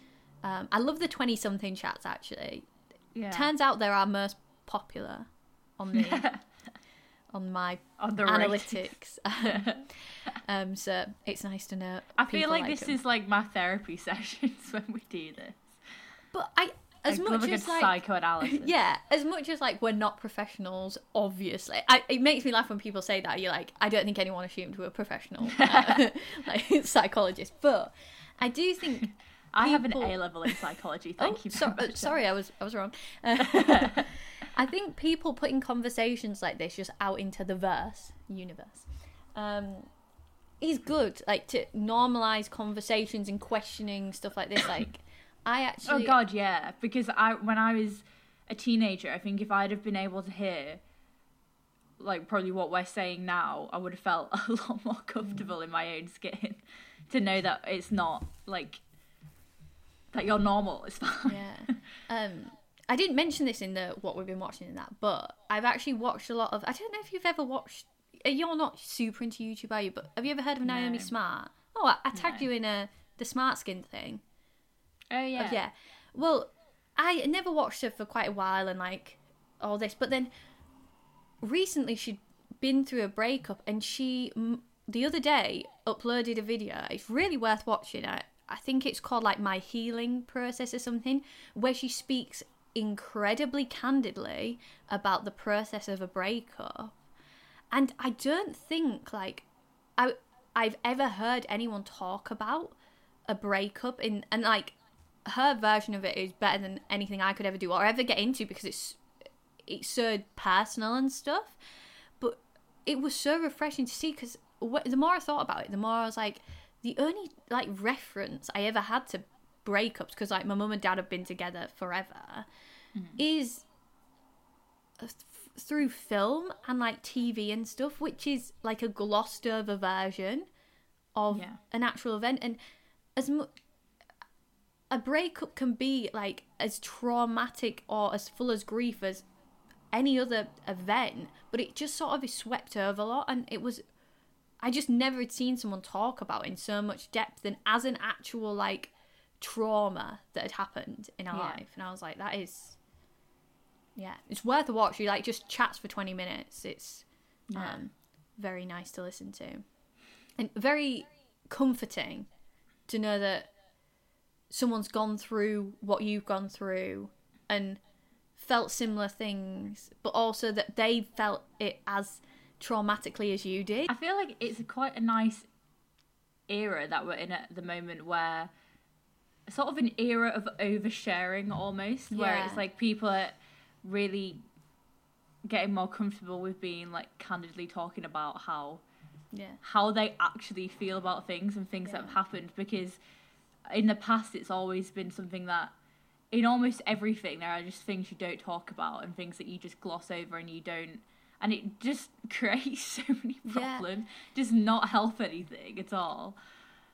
S1: Um, I love the twenty something chats actually.
S2: yeah.
S1: Turns out they're our most popular on the [LAUGHS] on my
S2: on the
S1: analytics. [LAUGHS] [LAUGHS] um, so it's nice to know.
S2: I feel
S1: people
S2: like this
S1: them.
S2: is like my therapy sessions when we do this.
S1: But I, as
S2: Like,
S1: much as like,
S2: psychoanalysis. [LAUGHS]
S1: yeah, as much as like we're not professionals, obviously, I, it makes me laugh when people say that. You're like, I don't think anyone assumed we were professional, [LAUGHS] uh, [LAUGHS] like psychologists. But I do think.
S2: I have an A level in psychology. Thank
S1: oh,
S2: you
S1: so-
S2: much.
S1: uh, sorry, I was I was wrong. Uh, I think people putting conversations like this just out into the verse universe um, is good. Like to normalize conversations and questioning stuff like this. Like I
S2: Oh god, yeah. Because I when I was a teenager, I think if I'd have been able to hear like probably what we're saying now, I would have felt [LAUGHS] a lot more comfortable in my own skin [LAUGHS] to know that it's not like that you're normal. It's fine.
S1: yeah. Um, I didn't mention this in the what we've been watching in that, but I've actually watched a lot of. I don't know if you've ever watched. uh, You're not super into YouTube, are you? But have you ever heard of Naomi
S2: No.
S1: Smart? Oh, I, I tagged
S2: No.
S1: you in a the Smart Skin thing.
S2: Oh yeah.
S1: Yeah. Well, I never watched her for quite a while and like all this, but then recently she'd been through a breakup and she the other day uploaded a video. It's really worth watching. I I think it's called like my healing process or something, where she speaks incredibly candidly about the process of a breakup. and I don't think like I I've ever heard anyone talk about a breakup in and like her version of it is better than anything I could ever do or ever get into because it's it's so personal and stuff. But it was so refreshing to see because the more I thought about it, the more I was like, the only like reference I ever had to breakups because like my mum and dad have been together forever mm. is th- through film and like TV and stuff, which is like a glossed over version of yeah. an actual event. And as much a breakup can be like as traumatic or as full as grief as any other event, but it just sort of is swept over a lot. And it was, I just never had seen someone talk about in so much depth and as an actual like trauma that had happened in our yeah. life. And I was like, that is, yeah, it's worth a watch. You like just chats for 20 minutes. It's yeah. um, very nice to listen to and very comforting to know that someone's gone through what you've gone through and felt similar things, but also that they felt it as traumatically as you did.
S2: I feel like it's quite a nice era that we're in at the moment where sort of an era of oversharing almost yeah. where it's like people are really getting more comfortable with being like candidly talking about how
S1: yeah
S2: how they actually feel about things and things yeah. that have happened because in the past it's always been something that in almost everything there are just things you don't talk about and things that you just gloss over and you don't and it just [LAUGHS] creates so many problems yeah. does not help anything at all.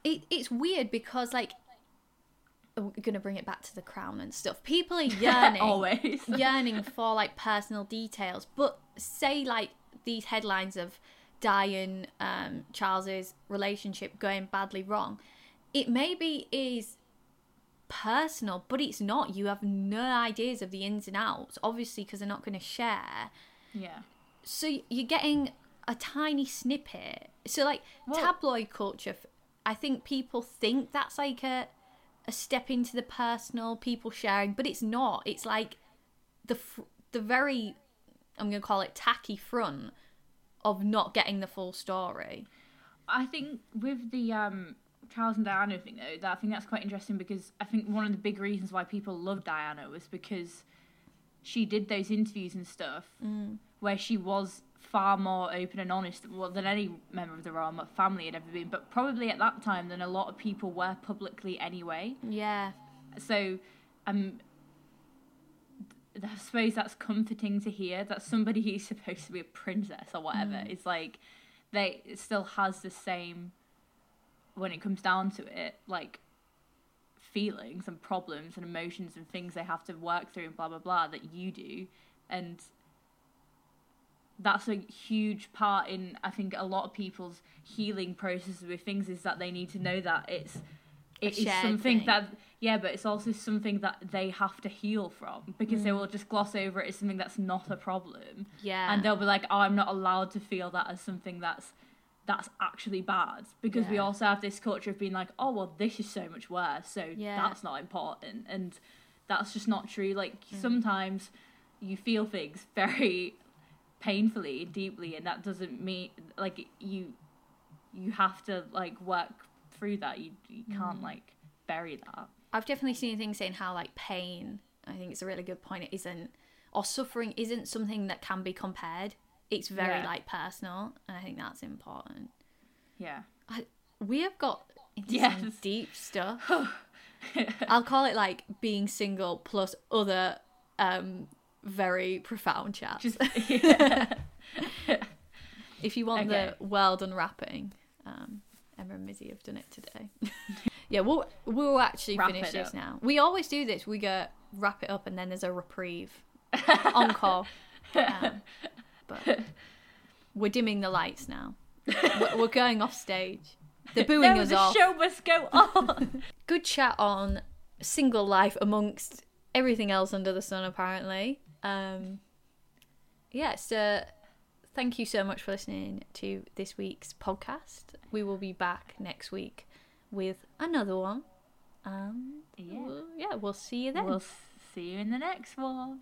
S1: It, it's weird because like we're gonna bring it back to the crown and stuff. People are [LAUGHS] yearning
S2: always. [LAUGHS]
S1: yearning for like personal details but say like these headlines of Diane um, Charles's relationship going badly wrong it maybe is personal, but it's not. You have no ideas of the ins and outs, obviously, because they're not going to share.
S2: Yeah.
S1: So you're getting a tiny snippet. So, like, well, tabloid culture, I think people think that's like a, a step into the personal, people sharing, but it's not. It's like the, the very, I'm going to call it tacky front of not getting the full story.
S2: I think with the um Charles and Diana thing though, that I think that's quite interesting because I think one of the big reasons why people loved Diana was because she did those interviews and stuff
S1: mm.
S2: where she was far more open and honest well, than any member of the royal family had ever been, but probably at that time than a lot of people were publicly anyway.
S1: Yeah.
S2: So, um, I suppose that's comforting to hear that somebody [LAUGHS] who's supposed to be a princess or whatever mm. is like they still has the same when it comes down to it, like feelings and problems and emotions and things they have to work through and blah blah blah that you do and that's a huge part in I think a lot of people's healing processes with things is that they need to know that it's it is something thing. that yeah but it's also something that they have to heal from because mm. they will just gloss over it as something that's not a problem
S1: yeah
S2: and they'll be like oh i'm not allowed to feel that as something that's that's actually bad because yeah. we also have this culture of being like oh well this is so much worse so yeah. that's not important and that's just not true like mm. sometimes you feel things [LAUGHS] very painfully and deeply and that doesn't mean like you you have to like work through that you, you can't mm. like bury that
S1: i've definitely seen things saying how like pain i think it's a really good point it isn't or suffering isn't something that can be compared it's very yeah. like personal, and I think that's important.
S2: Yeah,
S1: I, we have got into yes. some deep stuff. [LAUGHS] I'll call it like being single plus other um, very profound chats. Just, [LAUGHS] yeah. if you want okay. the world unwrapping, um, Emma and Missi have done it today. [LAUGHS] yeah, we'll we'll actually wrap finish this up. now. We always do this. We go wrap it up, and then there's a reprieve encore. Um, but we're dimming the lights now. we're, we're going off stage. They're booing no, us
S2: the
S1: off.
S2: show must go on. [LAUGHS]
S1: Good chat on single life amongst everything else under the sun, apparently. Um, yeah, so thank you so much for listening to this week's podcast. We will be back next week with another one. Um, yeah. We'll, yeah, we'll see you then.
S2: We'll see you in the next one.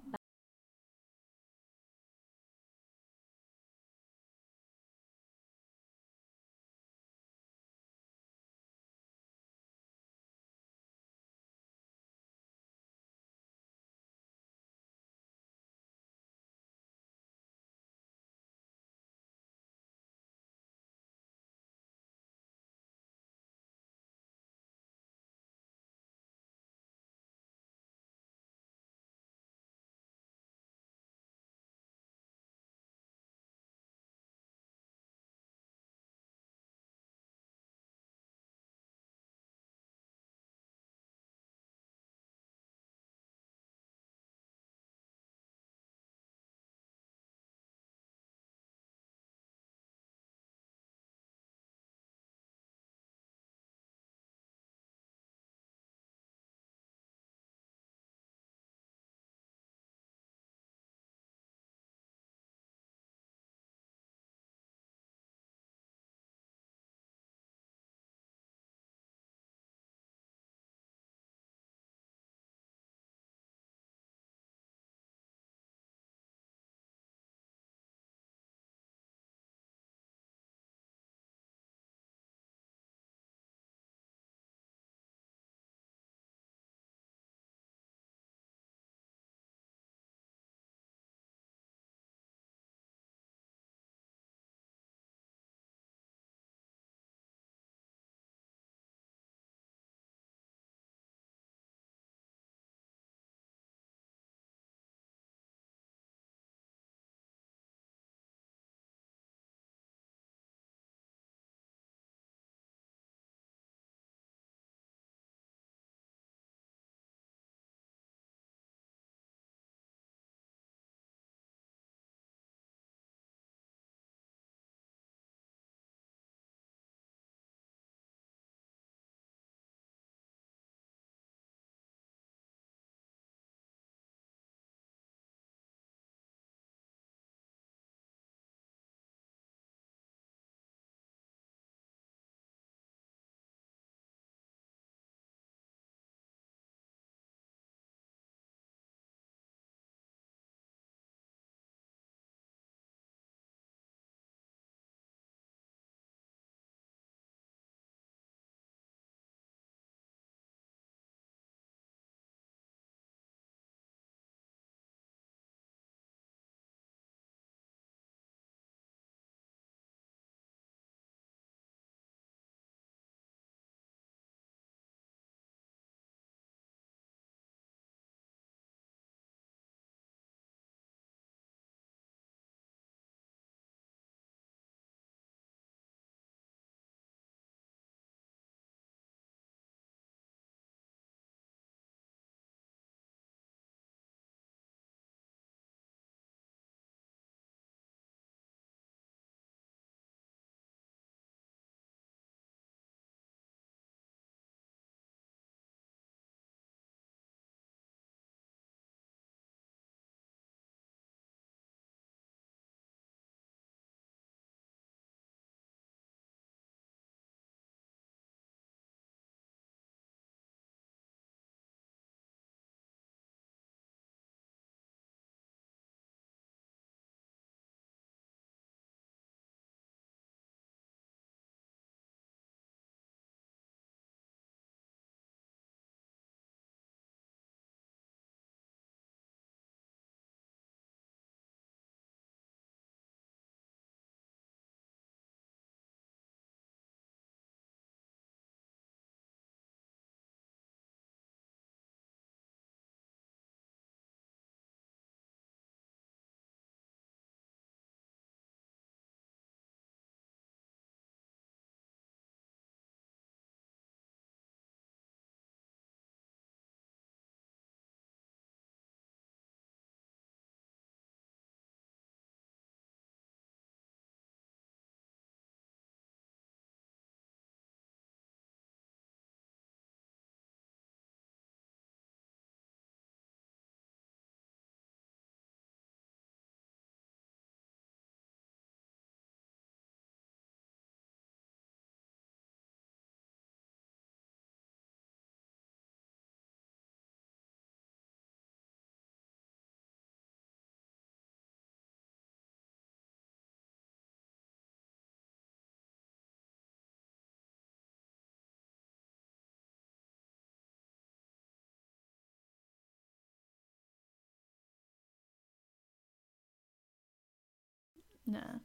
S1: No.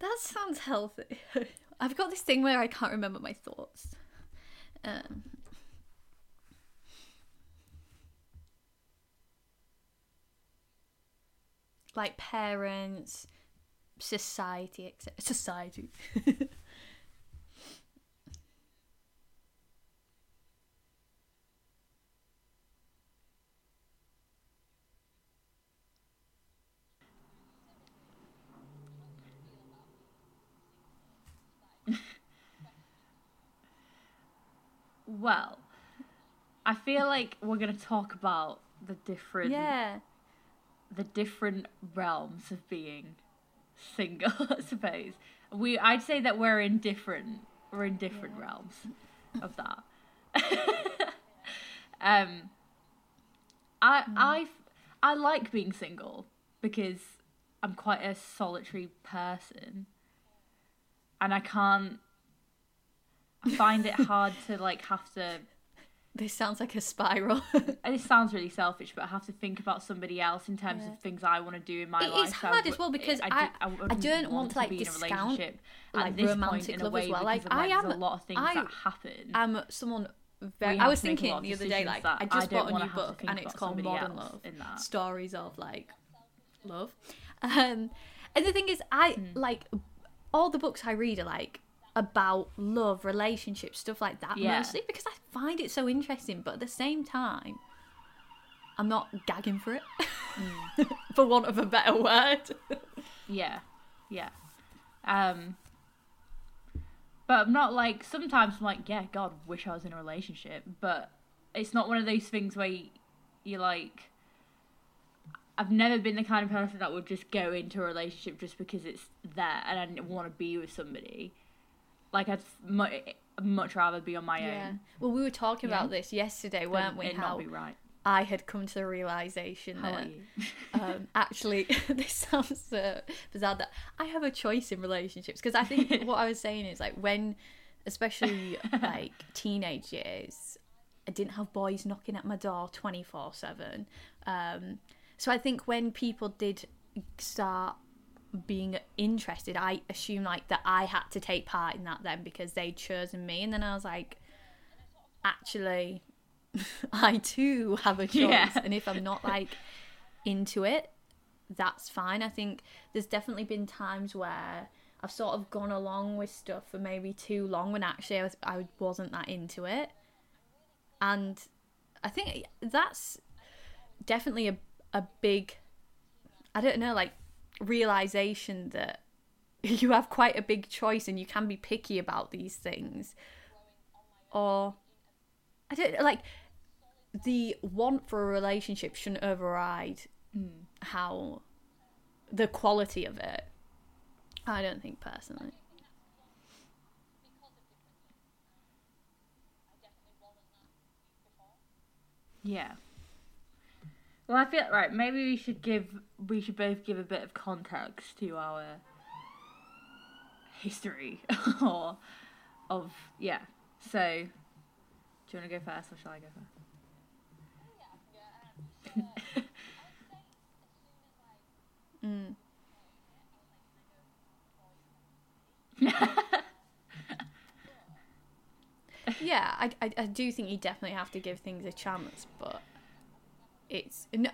S1: That sounds healthy. [LAUGHS] I've got this thing where I can't remember my thoughts. Um, like parents, society, etc. Society. [LAUGHS]
S2: Well, I feel like we're gonna talk about the different
S1: yeah.
S2: the different realms of being single, [LAUGHS] I suppose. We I'd say that we're in different we're in different realms of that. [LAUGHS] um I I I like being single because I'm quite a solitary person. And I can't find it hard to like have to
S1: This sounds like a spiral.
S2: and [LAUGHS] this sounds really selfish, but I have to think about somebody else in terms
S1: Yeah.
S2: of things I want to do in my
S1: It
S2: life.
S1: It
S2: is
S1: hard
S2: would-
S1: as well because
S2: I,
S1: I-
S2: I,
S1: I don't want to, like,
S2: be in a
S1: discount,
S2: relationship
S1: like,
S2: at this
S1: romantic
S2: point in a
S1: love as
S2: way
S1: well. Like, I am-
S2: a lot of things
S1: I
S2: that happen.
S1: I'm someone very. I was
S2: to
S1: thinking the other day, like I
S2: I
S1: just bought a new book and it's called Modern Love:
S2: in that.
S1: Stories of like love. Um, and the thing is, I
S2: Hmm.
S1: like all the books I read are like about love, relationships, stuff like that
S2: Yeah.
S1: mostly because I find it so interesting. But at the same time, I'm not gagging for it,
S2: Hmm. [LAUGHS]
S1: for want of a better word.
S2: Yeah, yeah. Um, but I'm not like sometimes I'm like, yeah, God, wish I was in a relationship, but it's not one of those things where you, you're like. I've never been the kind of person that would just go into a relationship just because it's there and I want to be with somebody. Like I'd mu- much rather be on my own.
S1: Well, we were talking
S2: Yeah.
S1: about this yesterday, weren't we?
S2: it
S1: How
S2: not be right.
S1: I had come to the realization
S2: How
S1: that um, actually [LAUGHS] this sounds uh, bizarre that I have a choice in relationships because I think [LAUGHS] what I was saying is like when, especially like [LAUGHS] teenage years, I didn't have boys knocking at my door twenty four seven. Um, so I think when people did start being interested, I assumed like that I had to take part in that then because they'd chosen me, and then I was like, actually, [LAUGHS] I too have a choice,
S2: Yeah.
S1: and if I'm not like into it, that's fine. I think there's definitely been times where I've sort of gone along with stuff for maybe too long when actually I, was, I wasn't that into it, and I think that's definitely a a big I don't know like realization that [LAUGHS] you have quite a big choice and you can be picky about these things. Or I don't like the want for a relationship shouldn't override hmm. how the quality of it. I don't think personally.
S2: Yeah. Well, I feel right. Maybe we should give we should both give a bit of context to our history, [LAUGHS] or of yeah. So, do you want to go first, or shall I go first? [LAUGHS]
S1: mm. [LAUGHS] yeah I, I, I do think you definitely have to give things a chance but it's n-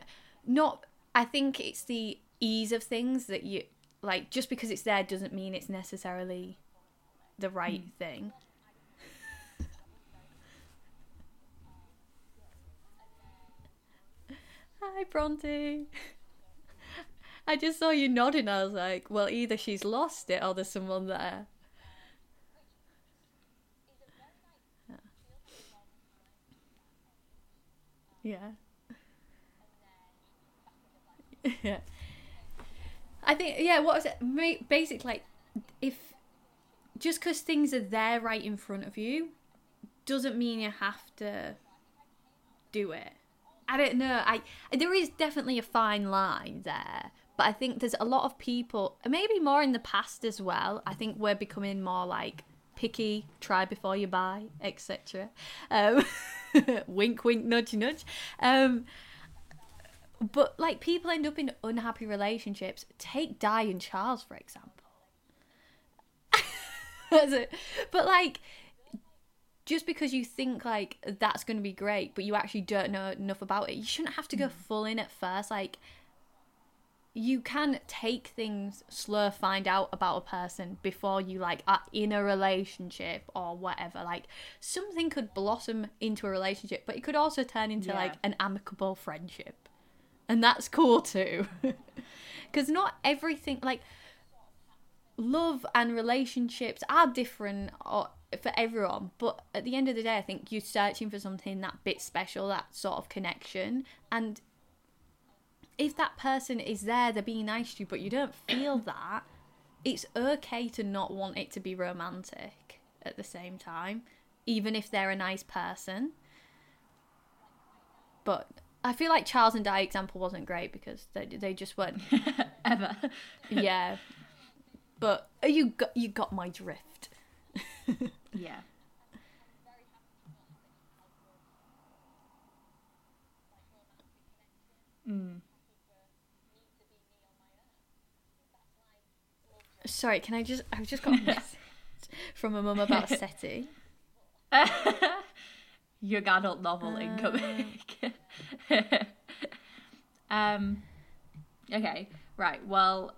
S1: not i think it's the ease of things that you like just because it's there doesn't mean it's necessarily the right hmm. thing. Hi bronte. I just saw you nodding. I was like well either she's lost it or there's someone there. Yeah. Yeah. [LAUGHS] I think yeah. What was it? Basically, like, if just because things are there right in front of you, doesn't mean you have to do it. I don't know. I there is definitely a fine line there, but I think there's a lot of people, maybe more in the past as well. I think we're becoming more like picky, try before you buy, etc. Um, [LAUGHS] wink, wink, nudge, nudge. Um, but like people end up in unhappy relationships. Take Di and Charles for example. [LAUGHS] But like, just because you think like that's going to be great, but you actually don't know enough about it, you shouldn't have to go mm. full in at first. Like, you can take things slow, find out about a person before you like are in a relationship or whatever. Like, something could blossom into a relationship, but it could also turn into
S2: Yeah.
S1: like an amicable friendship, and that's cool too. [LAUGHS] Because not everything like love and relationships are different or for everyone. But at the end of the day i think you're searching for something that bit special that sort of connection. And if that person is there they're being nice to you but you don't feel [COUGHS] that it's okay to not want it to be romantic at the same time even if they're a nice person. But i feel like charles and di example wasn't great because they, they just weren't [LAUGHS]
S2: Ever.
S1: yeah but you got you got my drift [LAUGHS]
S2: yeah. Mm.
S1: sorry can i just i've just got a [LAUGHS] message from a mum about seti
S2: Young adult novel
S1: Uh.
S2: incoming. [LAUGHS] um. Okay. Right. Well,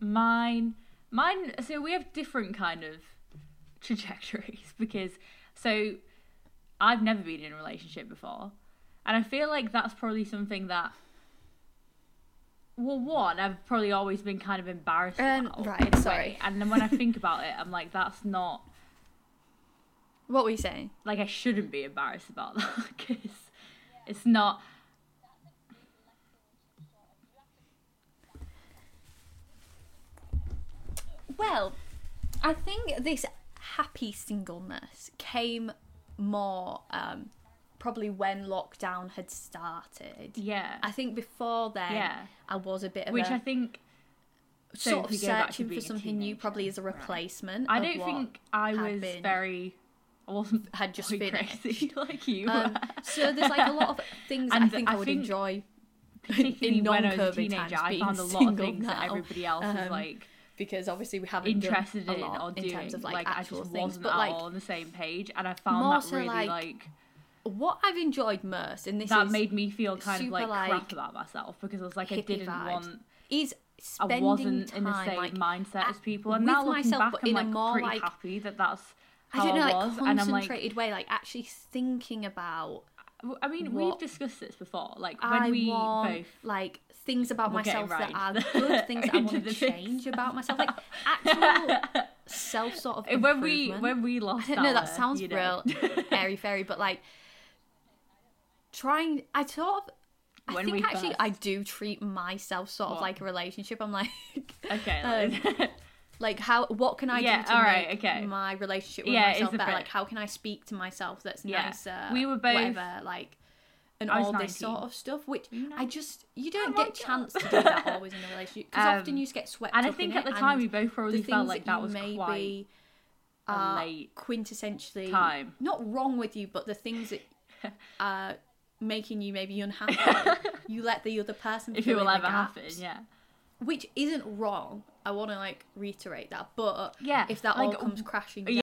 S2: mine. Mine. So we have different kind of trajectories [LAUGHS] because so I've never been in a relationship before, and I feel like that's probably something that. Well, one, I've probably always been kind of embarrassed
S1: Um,
S2: about.
S1: right, sorry.
S2: And then when I think [LAUGHS] about it, I'm like, that's not
S1: what were you saying
S2: like I shouldn't be embarrassed about that because it's not.
S1: Well i think this happy singleness came more um probably when lockdown had started
S2: Yeah,
S1: i think before then
S2: Yeah.
S1: i was a bit of
S2: which
S1: a
S2: I think
S1: sort of
S2: we go back to
S1: searching for something new probably as a
S2: right.
S1: replacement
S2: I don't think I was very. I wasn't
S1: had just been
S2: crazy [LAUGHS] like you.
S1: um, so there's like a lot of [LAUGHS] things I think
S2: I
S1: I would
S2: think
S1: enjoy
S2: Particularly
S1: in
S2: when I was a teenager, I
S1: being
S2: found a lot of things that everybody else
S1: Um,
S2: like
S1: because obviously we haven't
S2: interested in or
S1: in
S2: doing.
S1: terms of like,
S2: like I
S1: actual
S2: just
S1: things,
S2: wasn't
S1: but like
S2: all on the same page, and I found that
S1: so,
S2: really
S1: like,
S2: like
S1: what I've enjoyed most, and this
S2: that made me feel kind of like,
S1: like,
S2: crap about myself because I was like I didn't
S1: vibes.
S2: want
S1: is
S2: I wasn't
S1: time
S2: in the same
S1: like
S2: mindset as people, and now looking
S1: myself,
S2: back, I'm
S1: in
S2: like
S1: more,
S2: pretty
S1: like-
S2: happy that that's
S1: I don't know, like
S2: was, and I'm like,
S1: way, like actually thinking about
S2: I mean, we've discussed this before, like when
S1: I
S2: we
S1: want,
S2: both
S1: like things about
S2: We're
S1: myself that are
S2: right
S1: good, [LAUGHS] things that I want to change about myself, like actual [LAUGHS] self sort of
S2: when we when we lost.
S1: I don't know, that sounds
S2: you know,
S1: real [LAUGHS] airy fairy, but like trying, I sort of. I
S2: When
S1: think
S2: we
S1: actually I do treat myself sort of like a relationship. I'm like,
S2: okay,
S1: Um,
S2: like-
S1: how what can I
S2: Yeah,
S1: do to
S2: alright,
S1: make
S2: okay.
S1: my relationship with
S2: Yeah,
S1: myself better? Like how can I speak to myself that's
S2: Yeah.
S1: nicer?
S2: We were both-
S1: whatever, like and all this
S2: 19.
S1: sort of stuff. Which I just you don't
S2: Oh
S1: get a chance to do that [LAUGHS] always in a relationship because
S2: Um,
S1: often you just get swept
S2: and I think
S1: in
S2: at the time we both probably felt like
S1: that
S2: was
S1: maybe
S2: quite
S1: are
S2: late
S1: quintessentially
S2: time.
S1: not wrong with you, but the things that [LAUGHS] are making you maybe unhappy, [LAUGHS] you let the other person
S2: if it will ever happen. Yeah,
S1: which isn't wrong. I want to like reiterate that, but
S2: Yeah,
S1: if that all comes crashing down,